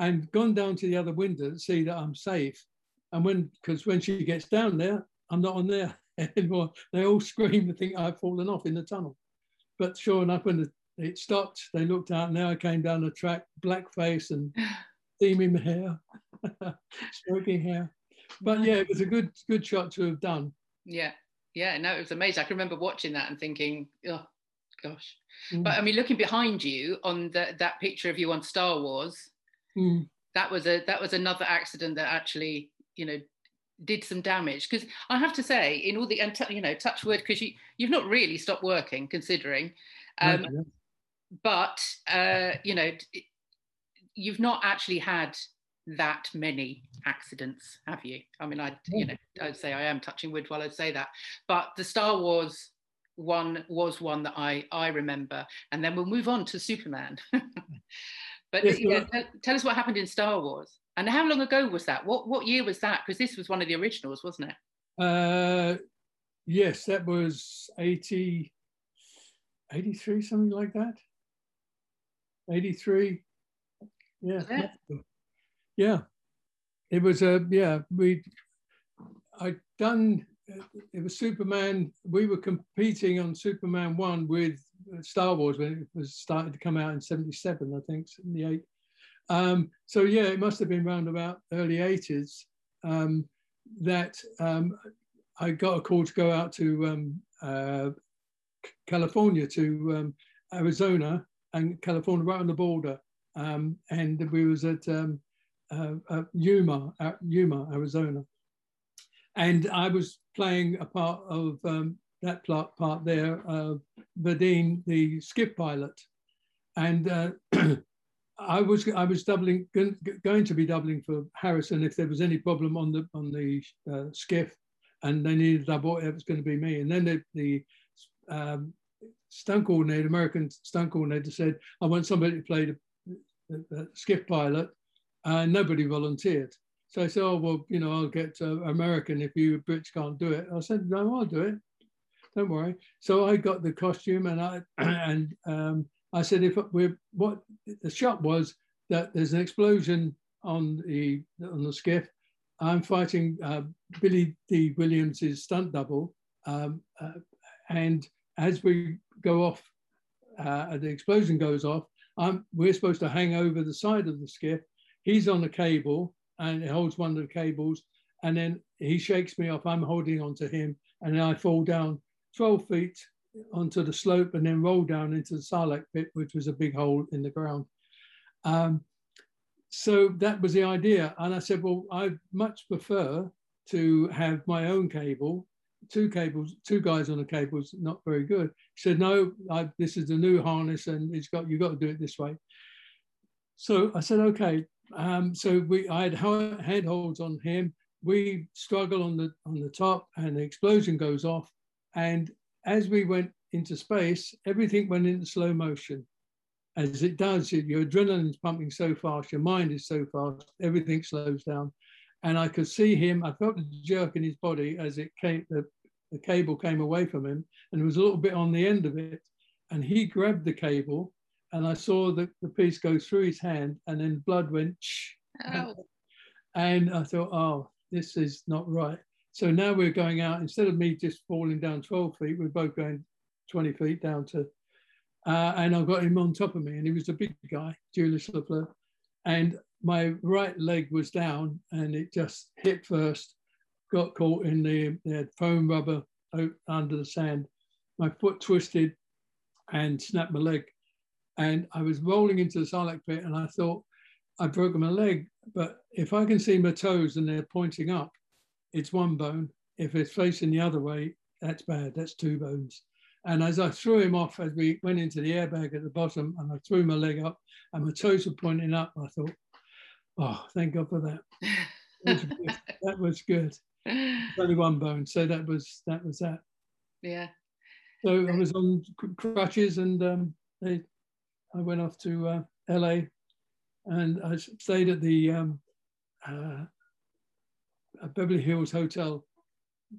Speaker 2: and gone down to the other window to see that I'm safe. And when, because when she gets down there, I'm not on there anymore. They all scream and think I've fallen off in the tunnel. But sure enough, when it stopped, they looked out. Now I came down the track, black face and steaming hair, smoking hair. But yeah, it was a good good shot to have done.
Speaker 1: Yeah, yeah, no, it was amazing. I can remember watching that and thinking, oh gosh. Mm. But I mean, looking behind you on the, that picture of you on Star Wars, mm. that was a that was another accident that actually, you know, did some damage because I have to say in all the and t- you know touch wood because you you've not really stopped working considering. Um, yeah. but uh, you know you've not actually had that many accidents have you? I mean I you know I'd say I am touching wood while I say that. But the Star Wars one was one that I I remember and then we'll move on to Superman. But yes, tell, tell us what happened in Star Wars and how long ago was that? What what year was that? Because this was one of the originals, wasn't it?
Speaker 2: Uh, yes, that was 80, 83, something like that. 83. Yeah. Yeah. yeah. It was a, uh, yeah, we, I'd done, it was Superman, we were competing on Superman 1 with Star Wars when it was starting to come out in 77, I think, 78. Um, so yeah, it must have been around about early 80s um, that um, I got a call to go out to um, uh, California, to um, Arizona and California, right on the border. Um, and we was at, uh, at Yuma, at Yuma, Arizona. And I was playing a part of that part, part there, uh, Vadine, the skiff pilot. And uh, I was I was doubling going to be doubling for Harrison if there was any problem on the on the uh, skiff, and they needed a double. It was going to be me. And then the, the um, stunt coordinator, American stunt coordinator, said, "I want somebody to play the, the, skiff pilot," and nobody volunteered. So I said, "Oh well, you know, I'll get uh, American if you Brits can't do it." I said, "No, I'll do it. Don't worry." So I got the costume and I and um, I said, if we're what the shot was that there's an explosion on the on the skiff. I'm fighting uh, Billy Dee Williams's stunt double, um, uh, and as we go off, uh, the explosion goes off. I'm, we're supposed to hang over the side of the skiff. He's on the cable and holds one of the cables, and then he shakes me off. I'm holding onto him, and then I fall down 12 feet onto the slope and then roll down into the Sarlacc pit, which was a big hole in the ground. Um, so that was the idea. And I said, well, I much prefer to have my own cable. Two cables, two guys on a cable is not very good. He said, no, I, this is the new harness and it's got, you've got to do it this way. So I said, okay. Um, so we, I had handholds on him. We struggle on the, on the top and the explosion goes off And as we went into space, everything went into slow motion. As it does, your adrenaline is pumping so fast, your mind is so fast, everything slows down. And I could see him, I felt the jerk in his body as it came, the, the cable came away from him, and there was a little bit on the end of it. And he grabbed the cable, and I saw the, the piece go through his hand, and then blood went, Shh. Oh. and I thought, oh, this is not right. So now we're going out, instead of me just falling down 12 feet, we're both going 20 feet down to, uh, and I got him on top of me, and he was a big guy, Julius LeFlore. And my right leg was down, and it just hit first, got caught in the, the foam rubber under the sand. My foot twisted and snapped my leg. And I was rolling into the Sarlacc pit, and I thought, I've broken my leg, but if I can see my toes and they're pointing up, it's one bone. If it's facing the other way, that's bad. That's two bones. And as I threw him off, as we went into the airbag at the bottom, and I threw my leg up, and my toes were pointing up, I thought, oh, thank God for that. that, was that was good. Only one bone, so that was that was that.
Speaker 1: Yeah.
Speaker 2: So I was on crutches, and um, they, I went off to uh, LA, and I stayed at the um, uh, Beverly Hills Hotel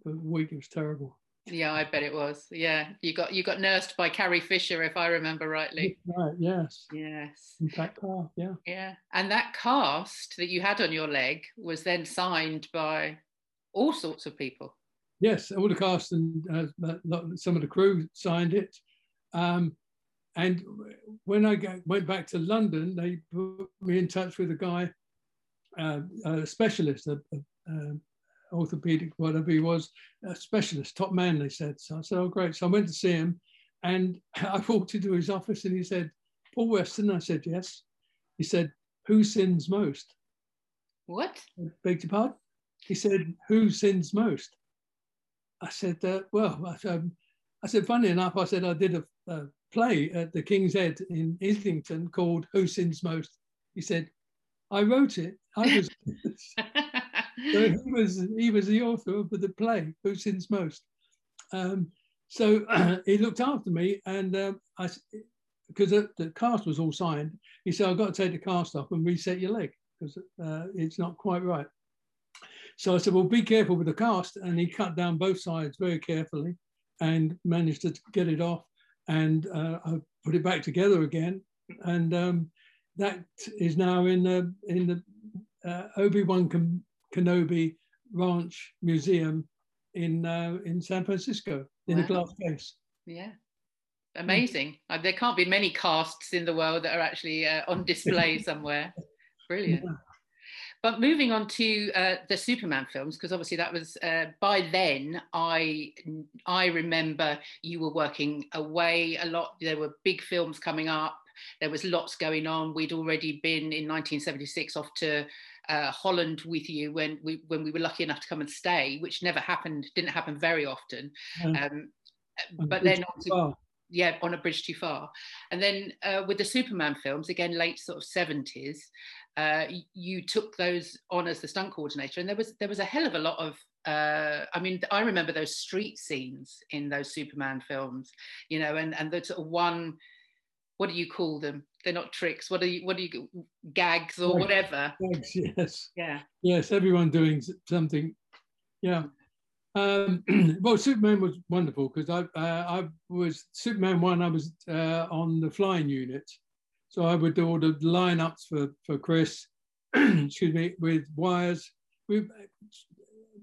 Speaker 2: for a week. It was terrible.
Speaker 1: Yeah, I bet it was. Yeah, you got you got nursed by Carrie Fisher, if I remember rightly.
Speaker 2: Right. Yes.
Speaker 1: Yes.
Speaker 2: In that car. Yeah.
Speaker 1: Yeah, and that cast that you had on your leg was then signed by all sorts of people.
Speaker 2: Yes, all the cast and uh, some of the crew signed it. Um, and when I went back to London, they put me in touch with a guy, uh, a specialist, a, a, um, orthopedic, whatever he was, a specialist, top man, they said. So I said, oh, great. So I went to see him and I walked into his office and he said, Paul Weston. I said, yes. He said, who sins most?
Speaker 1: What?
Speaker 2: I beg your pardon? He said, who sins most? I said, uh, well, I said, I said, funny enough, I said, I did a, a play at the King's Head in Islington called Who Sins Most? He said, I wrote it. I was so he was he was the author of the play Who Sins Most. Um, so he looked after me, and um, I because the, the, cast was all signed. He said, "I've got to take the cast off and reset your leg because uh, it's not quite right." So I said, "Well, be careful with the cast," and he cut down both sides very carefully and managed to get it off. And uh, I put it back together again, and um, that is now in the in the uh, Obi Wan Kenobi Ranch Museum in uh, in San Francisco in wow. a glass case.
Speaker 1: Yeah, amazing. Mm. There can't be many casts in the world that are actually uh, on display somewhere. Brilliant. Yeah. But moving on to uh, the Superman films, because obviously that was uh, by then. I I remember you were working away a lot. There were big films coming up. There was lots going on. We'd already been in 1976 off to uh, Holland with you when we when we were lucky enough to come and stay, which never happened, didn't happen very often. Um, but then to, yeah, on a bridge too far, and then uh, with the Superman films, again late sort of seventies, uh, you took those on as the stunt coordinator, and there was there was a hell of a lot of. Uh, I mean, I remember those street scenes in those Superman films, you know, and and the sort of one what do you call them? They're not tricks. What are you what do you gags or whatever?
Speaker 2: Gags, yes.
Speaker 1: Yeah.
Speaker 2: Yes, everyone doing something. Yeah. Um, well, Superman was wonderful because I uh, I was Superman one. I was uh, on the flying unit, so I would do all the lineups for for Chris. excuse me, with wires. We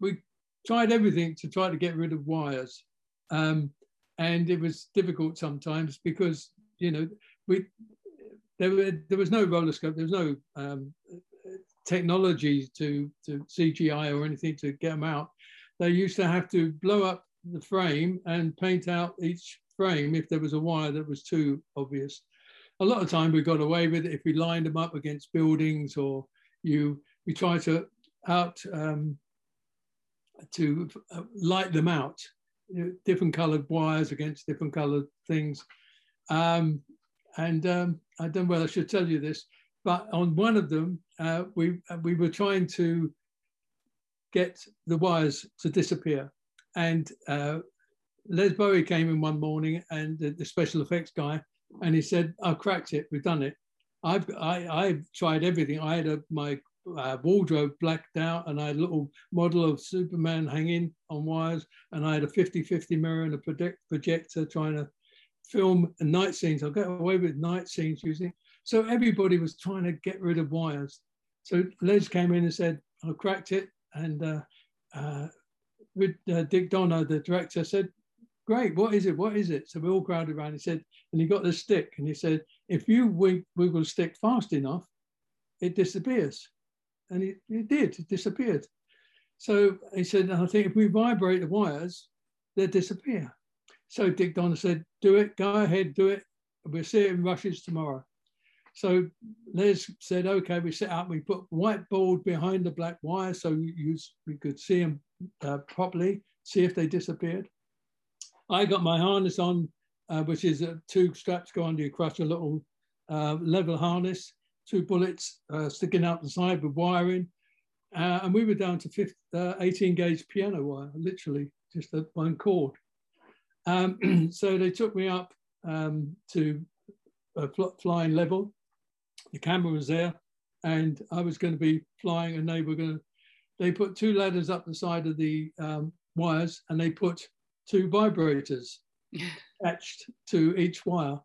Speaker 2: we tried everything to try to get rid of wires, um, and it was difficult sometimes because you know, we there, there was no rotoscope, there was no um, technology to, to CGI or anything to get them out. They used to have to blow up the frame and paint out each frame if there was a wire that was too obvious. A lot of time we got away with it if we lined them up against buildings or you we try to out um, to uh, light them out, you know, different coloured wires against different coloured things. Um, and um, I don't know whether I should tell you this, but on one of them, uh, we, we were trying to get the wires to disappear. And uh, Les Bowie came in one morning and the, the, special effects guy, and he said, I've cracked it. We've done it. I've I, I've tried everything. I had a, my uh, wardrobe blacked out, and I had a little model of Superman hanging on wires, and I had a 50-50 mirror and a project, projector trying to film and night scenes. I'll get away with night scenes using. So everybody was trying to get rid of wires. So Les came in and said, I cracked it. And uh, uh, with, uh, Dick Donner, the director, said, Great, what is it? What is it? So we all crowded around. He said, and he got the stick and he said, if you wiggle the stick fast enough, it disappears. And it, it did, it disappeared. So he said, I think if we vibrate the wires, they disappear. So Dick Donner said, do it, go ahead, do it. We'll see it in rushes tomorrow. So Les said, okay, we set up, we put white board behind the black wire so you, we could see them uh, properly, see if they disappeared. I got my harness on, uh, which is uh, two straps go under your crutch, a little uh, level harness, two bullets uh, sticking out the side with wiring. Uh, and we were down to 50, 18 gauge piano wire, literally just one cord. Um, so they took me up um, to a flying level the camera was there and I was going to be flying and they were going to, they put two ladders up the side of the um, wires and they put two vibrators attached to each wire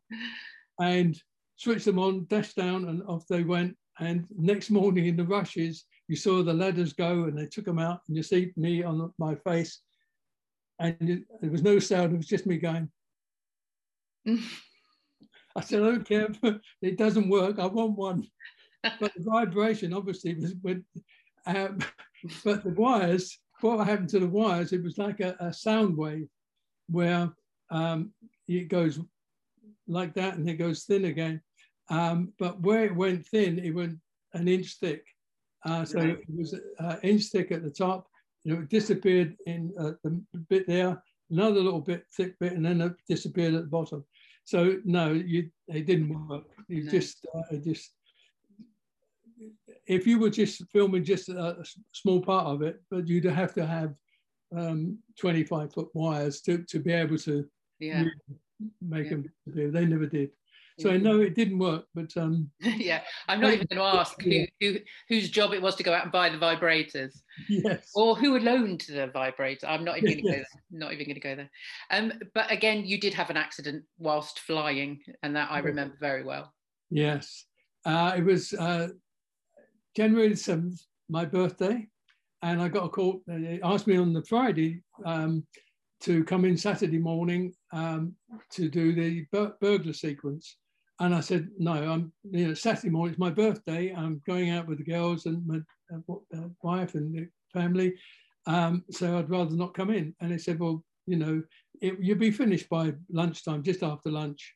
Speaker 2: and switched them on, dashed down and off they went. And next morning in the rushes, you saw the ladders go and they took them out and you see me on my face and it, there was no sound, it was just me going. I said, I don't care it doesn't work. I want one. But the vibration obviously was, when, um, but the wires, what happened to the wires, it was like a, a sound wave where um, it goes like that and it goes thin again. Um, but where it went thin, it went an inch thick. Uh, so it was an inch thick at the top. It disappeared in uh, the bit there, another little bit thick bit, and then it disappeared at the bottom. So no, you, it didn't work. You no. just, uh, just, if you were just filming just a, small part of it, but you'd have to have um, 25 foot wires to, to be able to
Speaker 3: yeah.
Speaker 2: make yeah. them. They never did. So I know it didn't work, but um,
Speaker 3: yeah, I'm not even going to ask who, who whose job it was to go out and buy the vibrators,
Speaker 2: yes,
Speaker 3: or who loaned the vibrator. I'm not even going to yes. go there. Not even going to go there. Um, but again, you did have an accident whilst flying, and that I remember very well.
Speaker 2: Yes, uh, it was uh, January seventh, my birthday, and I got a call. They asked me on the Friday um, to come in Saturday morning um, to do the bur burglar sequence. And I said, no, I'm, you know, Saturday morning, it's my birthday. I'm going out with the girls and my uh, wife and the family. Um, so I'd rather not come in. And they said, well, you know, it, you'll be finished by lunchtime, just after lunch.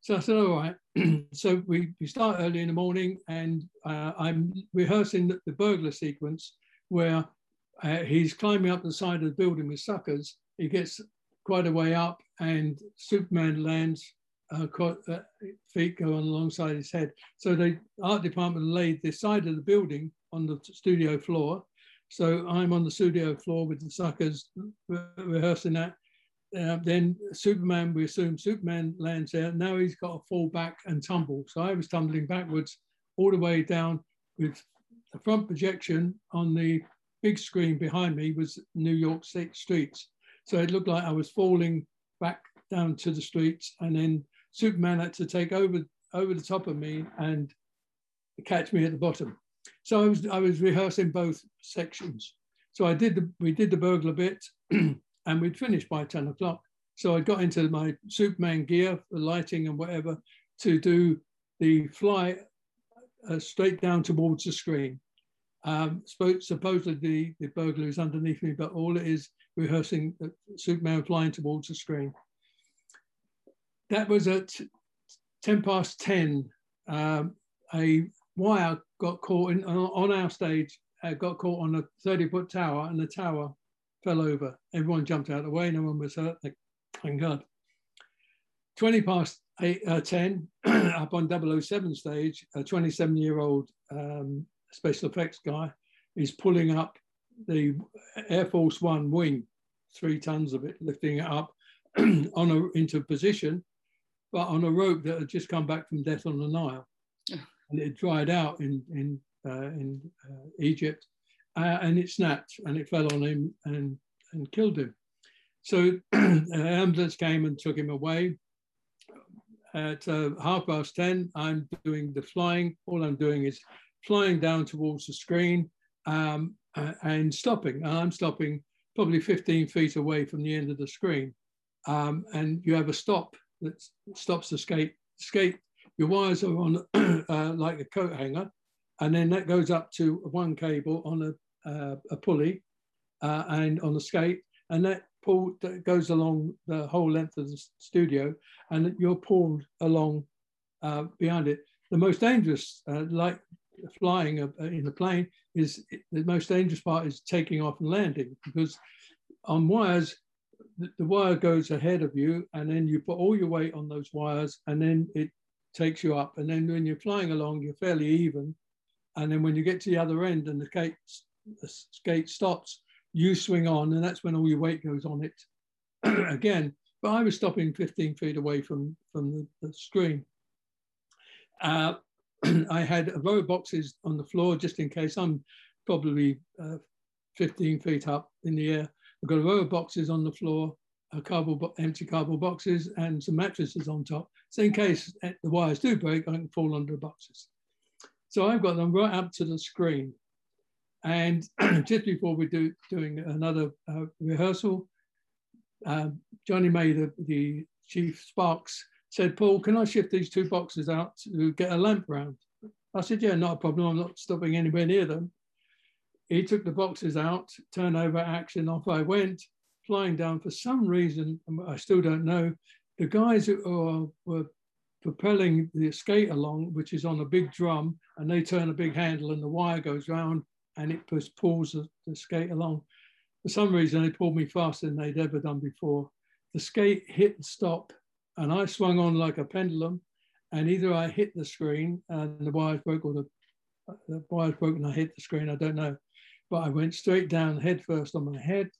Speaker 2: So I said, all right. so we, we start early in the morning and uh, I'm rehearsing the, the, burglar sequence where uh, he's climbing up the side of the building with suckers. He gets quite a way up and Superman lands uh, feet go on alongside his head. So the art department laid the side of the building on the studio floor. So I'm on the studio floor with the suckers rehearsing that. Uh, then Superman, we assume Superman lands there. Now he's got to fall back and tumble. So I was tumbling backwards all the way down with the front projection on the big screen behind me was New York State streets. So it looked like I was falling back down to the streets and then Superman had to take over over the top of me and catch me at the bottom. So I was I was rehearsing both sections. So I did the we did the burglar bit, and we'd finished by ten o'clock. So I got into my Superman gear, the lighting and whatever, to do the fly uh, straight down towards the screen. Um, supposedly the, the burglar is underneath me, but all it is rehearsing Superman flying towards the screen that was at 10 past 10. Um, a wire got caught in, on our stage, uh, got caught on a 30 foot tower, and the tower fell over. Everyone jumped out of the way, no one was hurt. Thank God. 20 past eight, uh, 10, up on 007 stage, a 27 year old um, special effects guy is pulling up the Air Force One wing, three tons of it, lifting it up on a, into position, but on a rope that had just come back from death on the Nile. And it dried out in, in, uh, in uh, Egypt uh, and it snapped and it fell on him and, and killed him. So an ambulance came and took him away. At uh, half past 10, I'm doing the flying. All I'm doing is flying down towards the screen um, and stopping. And I'm stopping probably 15 feet away from the end of the screen. Um, and you have a stop that stops the skate. Skate, your wires are on uh, like a coat hanger, and then that goes up to one cable on a, uh, a pulley uh, and on the skate, and that pull that goes along the whole length of the studio, and you're pulled along uh, behind it. The most dangerous, uh, like flying in a plane, is the most dangerous part is taking off and landing because on wires, the, the wire goes ahead of you, and then you put all your weight on those wires, and then it takes you up. And then when you're flying along, you're fairly even. And then when you get to the other end and the skate, the skate stops, you swing on, and that's when all your weight goes on it again. But I was stopping 15 feet away from, from the, the screen. Uh, I had a row of boxes on the floor just in case I'm probably uh, 15 feet up in the air. I've got a row of boxes on the floor, cardboard, empty cardboard boxes, and some mattresses on top. So in case the wires do break, I can fall under the boxes. So I've got them right up to the screen. And just before we do doing another uh, rehearsal, uh, Johnny May, the, the chief Sparks, said, Paul, can I shift these two boxes out to get a lamp round? I said, yeah, not a problem. I'm not stopping anywhere near them. He took the boxes out, turnover action, off I went, flying down for some reason, I still don't know. The guys who were propelling the skate along, which is on a big drum, and they turn a big handle and the wire goes round and it just pulls the, the skate along. For some reason, they pulled me faster than they'd ever done before. The skate hit and stop, and I swung on like a pendulum. And either I hit the screen and the wires broke, or the, uh, the wires broke and I hit the screen. I don't know, but I went straight down head first on my head,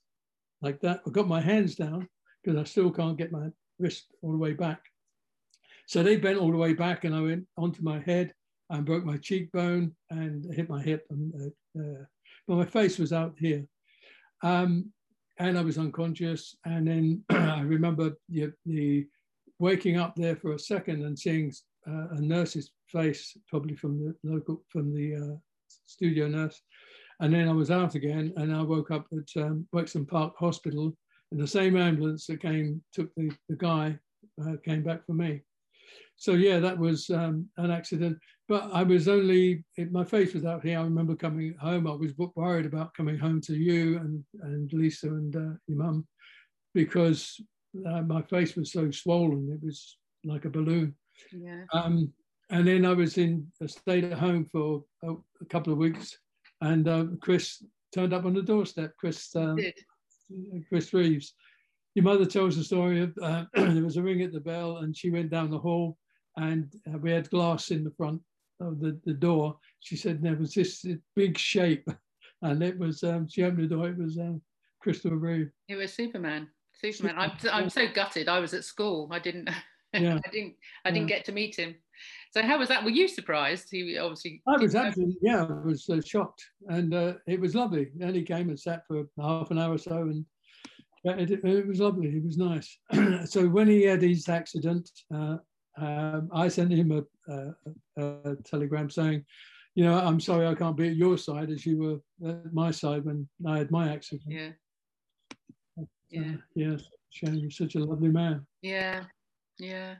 Speaker 2: like that. I got my hands down because I still can't get my wrist all the way back. So they bent all the way back, and I went onto my head and broke my cheekbone and hit my hip, and uh, uh, but my face was out here, um, and I was unconscious. And then I remember the, the, waking up there for a second and seeing uh, a nurse's face, probably from the local from the uh, studio nurse, and then I was out again, and I woke up at um, Wexham Park Hospital, and the same ambulance that came took the the guy uh, came back for me so yeah, that was um, an accident. But I was only my face was out here. I remember coming home. I was worried about coming home to you and and Lisa and uh, your mum because uh, my face was so swollen. It was like a balloon.
Speaker 3: Yeah.
Speaker 2: Um, and then I was in I stayed at home for a, a couple of weeks, and uh, Chris turned up on the doorstep. Chris um, Chris Reeves. Your mother tells the story of uh, there was a ring at the bell, and she went down the hall and uh, we had glass in the front of the, the door. She said there was this big shape, and it was um, she opened the door. It was um, Christopher Reeve.
Speaker 3: It was Superman. Superman. I'm, I'm so gutted. I was at school. I didn't. Yeah. I didn't. I didn't yeah. get to meet him. So how was that? Were you surprised? He obviously.
Speaker 2: I was absolutely yeah. I was uh, shocked, and uh, it was lovely. And he came and sat for half an hour or so, and it, it, was lovely. It was nice. so when he had his accident, uh, um, I sent him a, a, a, telegram saying, you know, I'm sorry I can't be at your side as you were at my side when I had my accident.
Speaker 3: Yeah.
Speaker 2: Uh, yeah. yes, Shane, you're such a lovely man.
Speaker 3: Yeah, yeah.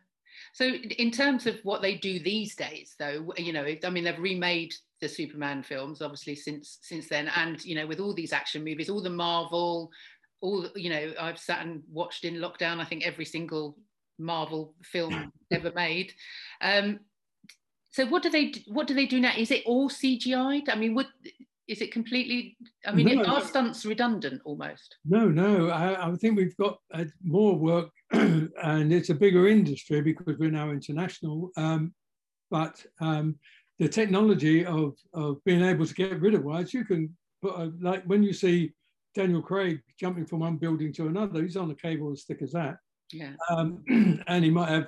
Speaker 3: So in terms of what they do these days, though, you know, I mean, they've remade the Superman films, obviously since since then, and you know, with all these action movies, all the Marvel, all you know, I've sat and watched in lockdown. I think every single Marvel film ever made. Um, so what do they what do they do now? Is it all CGI'd? I mean, would is it completely? I mean, no, are stunts redundant almost?
Speaker 2: No, no. I, I think we've got uh, more work, and it's a bigger industry because we're now international. Um, but um, the technology of of being able to get rid of wires, you can put a, like when you see Daniel Craig jumping from one building to another, he's on a cable as thick as that
Speaker 1: Yeah.
Speaker 2: Um, and he might have,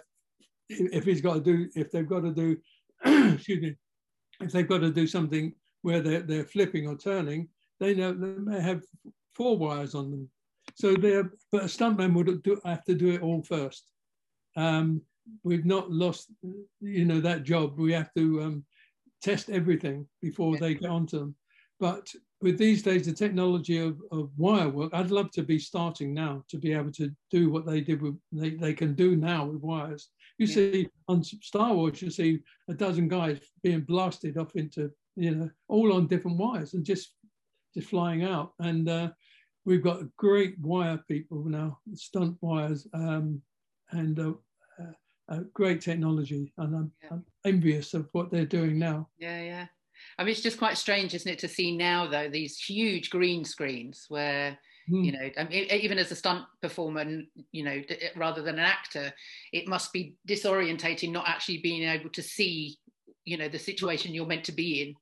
Speaker 2: if he's got to do, if they've got to do, excuse me, if they've got to do something where they're, they're flipping or turning, they know they may have four wires on them. So they're, but a stuntman would do, have to do it all first. Um, we've not lost, you know, that job. We have to um, test everything before they get onto them. But with these days, the technology of, of wire work, I'd love to be starting now to be able to do what they did with, they, they can do now with wires. You yeah. see on Star Wars, you see a dozen guys being blasted off into, you know, all on different wires and just, just flying out. And uh, we've got great wire people now, stunt wires, um, and uh, uh, great technology. And I'm, yeah. I'm envious of what they're doing now.
Speaker 1: Yeah, yeah. I mean, it's just quite strange, isn't it, to see now though these huge green screens where mm. you know, I mean, even as a stunt performer, you know, rather than an actor, it must be disorientating not actually being able to see, you know, the situation you're meant to be in.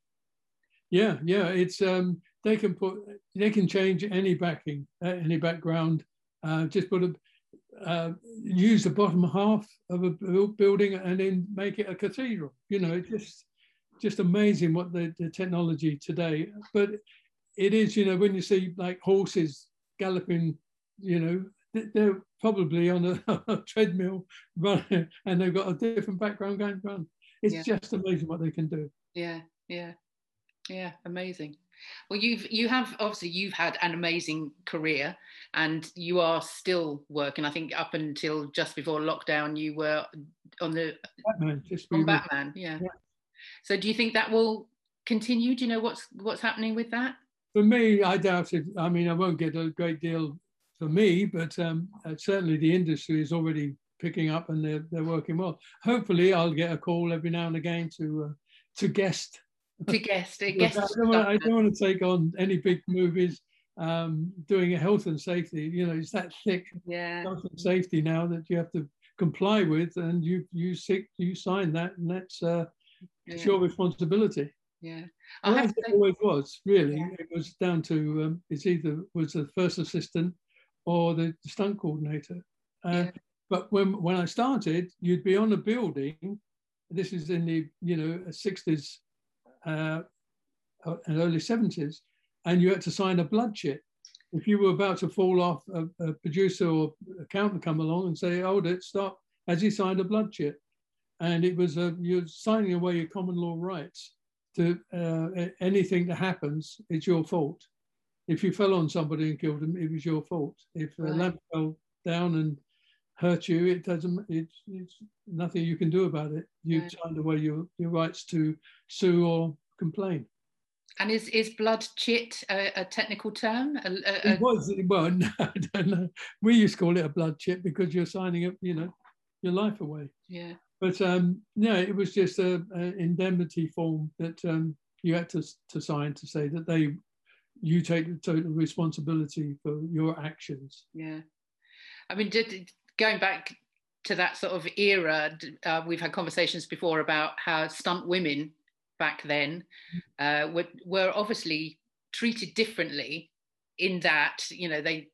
Speaker 2: Yeah, yeah, it's um, they can put they can change any backing, uh, any background. Uh, just put a uh, use the bottom half of a building and then make it a cathedral. You know, it just just amazing what the, the technology today. But it is, you know, when you see like horses galloping, you know, they're probably on a, a treadmill running and they've got a different background going on. It's yeah. just amazing what they can do.
Speaker 1: Yeah, yeah, yeah, amazing. Well, you've you have obviously you've had an amazing career, and you are still working. I think up until just before lockdown, you were on the Batman, on Batman, yeah. yeah. So do you think that will continue? Do you know what's what's happening with that?
Speaker 2: For me, I doubt it. I mean, I won't get a great deal for me, but um, uh, certainly the industry is already picking up and they're, they're working well. Hopefully, I'll get a call every now and again to uh, to guest.
Speaker 1: To guest, a guest.
Speaker 2: I, don't want, I don't want to take on any big movies. Um, doing a health and safety, you know, it's that thick
Speaker 1: yeah.
Speaker 2: health and safety now that you have to comply with, and you you sick you sign that, and that's uh, it's yeah. your responsibility.
Speaker 1: Yeah,
Speaker 2: I it always was really. Yeah. It was down to um, it's either was the first assistant or the stunt coordinator. Uh, yeah. But when when I started, you'd be on a building. This is in the you know sixties uh, and early seventies, and you had to sign a blood chit. If you were about to fall off, a, a producer or accountant come along and say, "Hold it, stop," as he signed a blood chit and it was a, you're signing away your common law rights to uh, anything that happens, it's your fault. If you fell on somebody and killed them, it was your fault. If a lamp fell down and hurt you, it doesn't. It's, it's nothing you can do about it. You've right. signed away your, your rights to sue or complain.
Speaker 1: And is, is blood chit a, a technical term? A,
Speaker 2: a, it was. Well, no, I don't know. We used to call it a blood chit because you're signing up, you know, your life away.
Speaker 1: Yeah.
Speaker 2: But um, yeah, it was just a, indemnity form that um, you had to, to sign to say that they you take the total responsibility for your actions.
Speaker 1: Yeah, I mean, did, going back to that sort of era, uh, we've had conversations before about how stunt women back then uh, were, were obviously treated differently in that you know they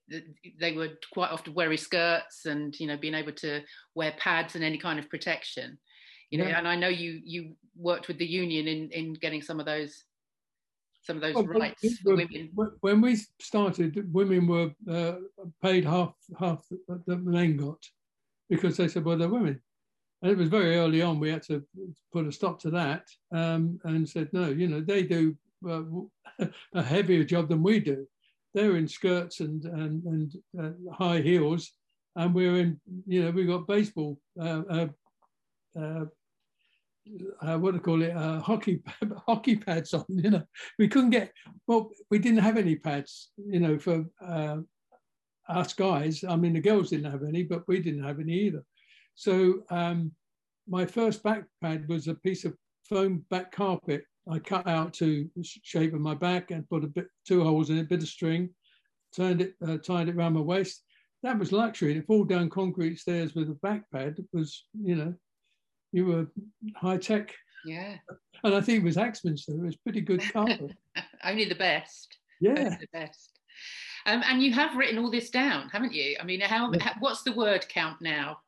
Speaker 1: they would quite often wear skirts and you know being able to wear pads and any kind of protection you know yeah. and i know you you worked with the union in in getting some of those some of those well, rights for women
Speaker 2: when we started women were uh, paid half half the men got because they said well they're women and it was very early on we had to put a stop to that um, and said no you know they do uh, a heavier job than we do they're in skirts and and, and uh, high heels, and we're in you know we've got baseball. Uh, uh, uh, uh what do you call it? Uh, hockey hockey pads on. You know, we couldn't get. Well, we didn't have any pads. You know, for us guys. I mean, the girls didn't have any, but we didn't have any either. So um, my first back pad was a piece of foam back carpet I cut out to shape of my back and put a bit two holes in it, a bit of string, turned it, uh, tied it around my waist. That was luxury. And fall down concrete stairs with a back pad was, you know, you were high tech.
Speaker 1: Yeah.
Speaker 2: And I think it was Axminster. It was pretty good carpet.
Speaker 1: Only the best.
Speaker 2: Yeah.
Speaker 1: Only the best. Um, and you have written all this down, haven't you? I mean, how,
Speaker 2: Yeah.
Speaker 1: how what's the word count now?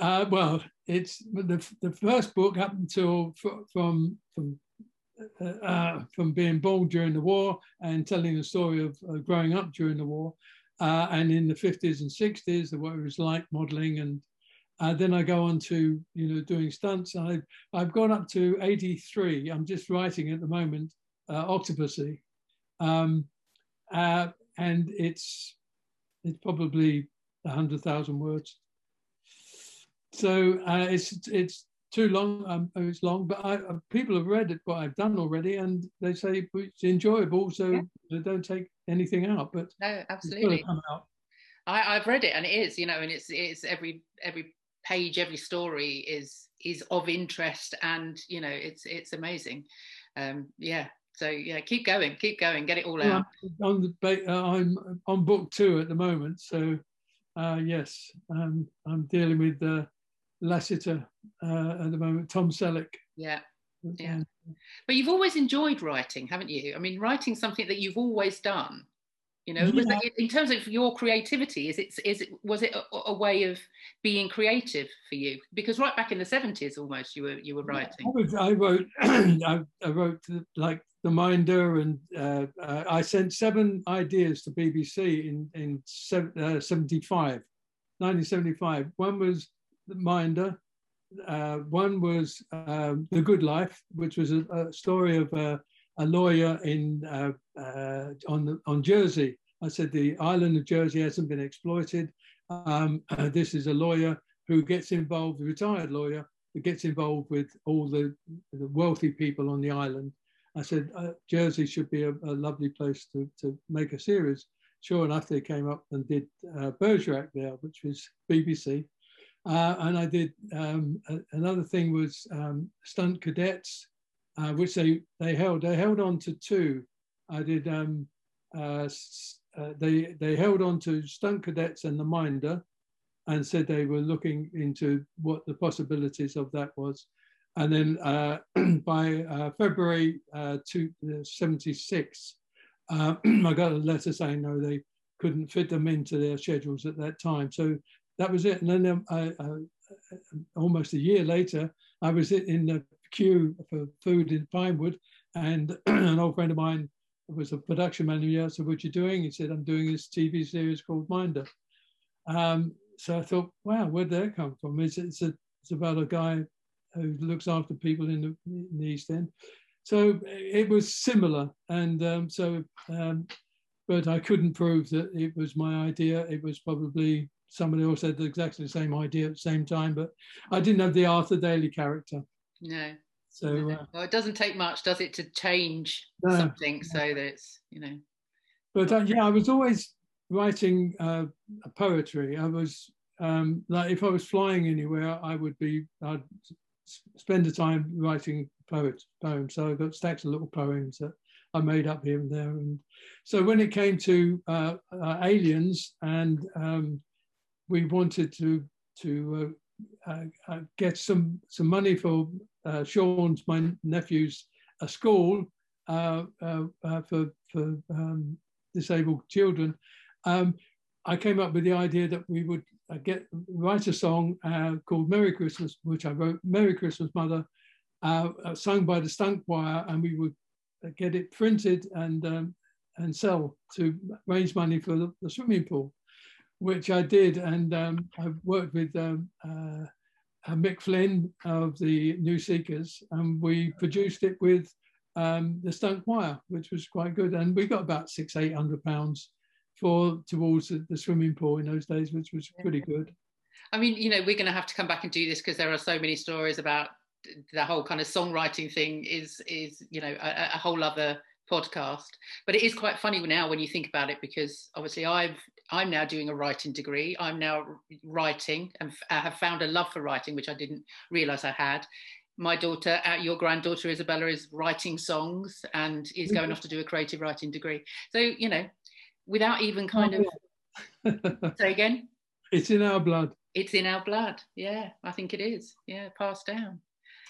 Speaker 2: Uh, well, it's the, the first book up until fr- from from uh, uh, from being born during the war and telling the story of uh, growing up during the war, uh, and in the 50s and 60s, the what it was like modelling, and uh, then I go on to you know doing stunts. I've I've gone up to 83. I'm just writing at the moment, uh, Octopussy, um, uh, and it's it's probably a hundred thousand words. So uh, it's it's too long. Um, it's long, but I, uh, people have read it, what I've done already, and they say it's enjoyable. So
Speaker 1: Yeah.
Speaker 2: they don't take anything out, but
Speaker 1: No, absolutely. I, I've read it, and it is, you know, and it's it's every every page, every story is is of interest, and you know, it's it's amazing. Um, yeah. So yeah, keep going, keep going, get it all out.
Speaker 2: I'm on the uh, I'm on book two at the moment, so uh, yes, um, I'm dealing with uh, Lassiter uh, at the moment. Tom Selleck.
Speaker 1: Yeah. Yeah. But you've always enjoyed writing, haven't you? I mean, writing something that you've always done. You know, was
Speaker 2: Yeah.
Speaker 1: it, in terms of your creativity, is it is it was it a, a way of being creative for you? Because right back in the seventies, almost you were you were writing.
Speaker 2: I, was, I wrote, I, I wrote like the Minder, and uh, uh, I sent seven ideas to BBC in in uh, 75, 1975. One was the Minder, uh, one was um, The Good Life, which was a, a story of a, lawyer in uh, uh, on on Jersey. I said the island of Jersey hasn't been exploited. Um, uh, this is a lawyer who gets involved, a retired lawyer who gets involved with all the, the wealthy people on the island. I said uh, Jersey should be a, a lovely place to, to make a series. Sure enough, they came up and did uh, Bergerac there, which was BBC. Uh, and I did um, a- another thing was um, stunt cadets, uh, which they they held they held on to two. I did um, uh, uh, they they held on to stunt cadets and the minder, and said they were looking into what the possibilities of that was. And then uh, by uh, February uh, two, 76, I got a letter saying no, they couldn't fit them into their schedules at that time. So that was it. And then um, I, uh, almost a year later, I was in the queue for food in Pinewood, and an old friend of mine was a production manager. I said, "What you doing?" He said, "I'm doing this TV series called Minder." Um, so I thought, "Wow, where'd that come from?" It's it's, a, it's about a guy who looks after people in the, in the East End. So it was similar, and um, so, um, but I couldn't prove that it was my idea. It was probably somebody else had exactly the same idea at the same time, but I didn't have the Arthur Daley character.
Speaker 1: No.
Speaker 2: So
Speaker 1: no.
Speaker 2: uh,
Speaker 1: well, it doesn't take much, does it, to change
Speaker 2: No.
Speaker 1: something so that it's you know.
Speaker 2: but uh, yeah, I was always writing uh, poetry. I was um, like, if I was flying anywhere, I would be, I'd spend the time writing poet poems. So I've got stacks of little poems that I made up here and there. And so when it came to uh, uh, aliens, and um, we wanted to to uh, uh, uh, get some some money for uh, Sean's my nephew's a school uh, uh, uh, for for um, disabled children. Um, I came up with the idea that we would uh, get write a song called "Merry Christmas," which I wrote "Merry Christmas, Mother," sung by the stunt choir, and we would get it printed and um, and sell to raise money for the, the swimming pool, which I did, and um, I've worked with um, uh, Mick Flynn of the New Seekers, and we produced it with um, the stunt choir, which was quite good, and we got about six, eight hundred pounds for towards the, the swimming pool in those days, which was pretty good.
Speaker 1: I mean, you know, we're going to have to come back and do this because there are so many stories about the whole kind of songwriting thing. Is is you know a, a whole other podcast. But it is quite funny now when you think about it because obviously I've I'm now doing a writing degree. I'm now writing and I have found a love for writing, which I didn't realize I had. My daughter, uh, your granddaughter Isabella, is writing songs and is going off to do a creative writing degree. So you know, without even kind of say again
Speaker 2: it's in our blood.
Speaker 1: it's in our blood yeah i think it is yeah passed down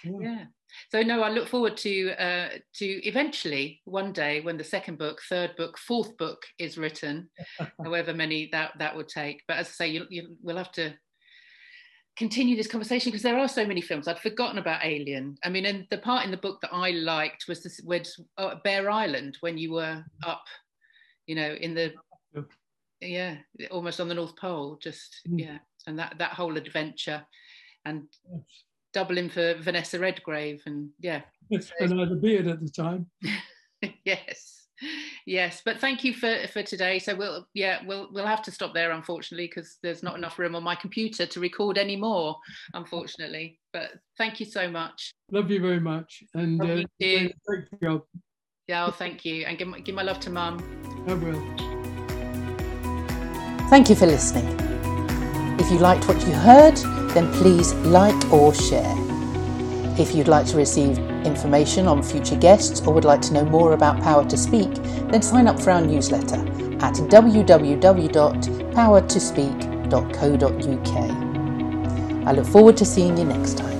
Speaker 1: Yeah. yeah. So no, I look forward to uh, to eventually one day when the second book, third book, fourth book is written, however many that that would take. But as I say, you, you we'll have to continue this conversation because there are so many films I'd forgotten about Alien. I mean, and the part in the book that I liked was this was uh, Bear Island when you were up, you know, in the yeah, almost on the North Pole. Just mm. yeah, and that that whole adventure, and. Doubling for Vanessa Redgrave, and yeah,
Speaker 2: yes, and I had a beard at the time.
Speaker 1: yes. Yes but thank you for for today. So we'll yeah we'll we'll have to stop there unfortunately because there's not enough room on my computer to record any more unfortunately. But thank you so much.
Speaker 2: Love you very much and uh,
Speaker 1: great job yeah well, thank you and give, give my love to mum.
Speaker 2: I will.
Speaker 4: Thank you for listening if you liked what you heard then please like or share if you'd like to receive information on future guests or would like to know more about Power to Speak, then sign up for our newsletter at www.powertospeak.co.uk. I look forward to seeing you next time.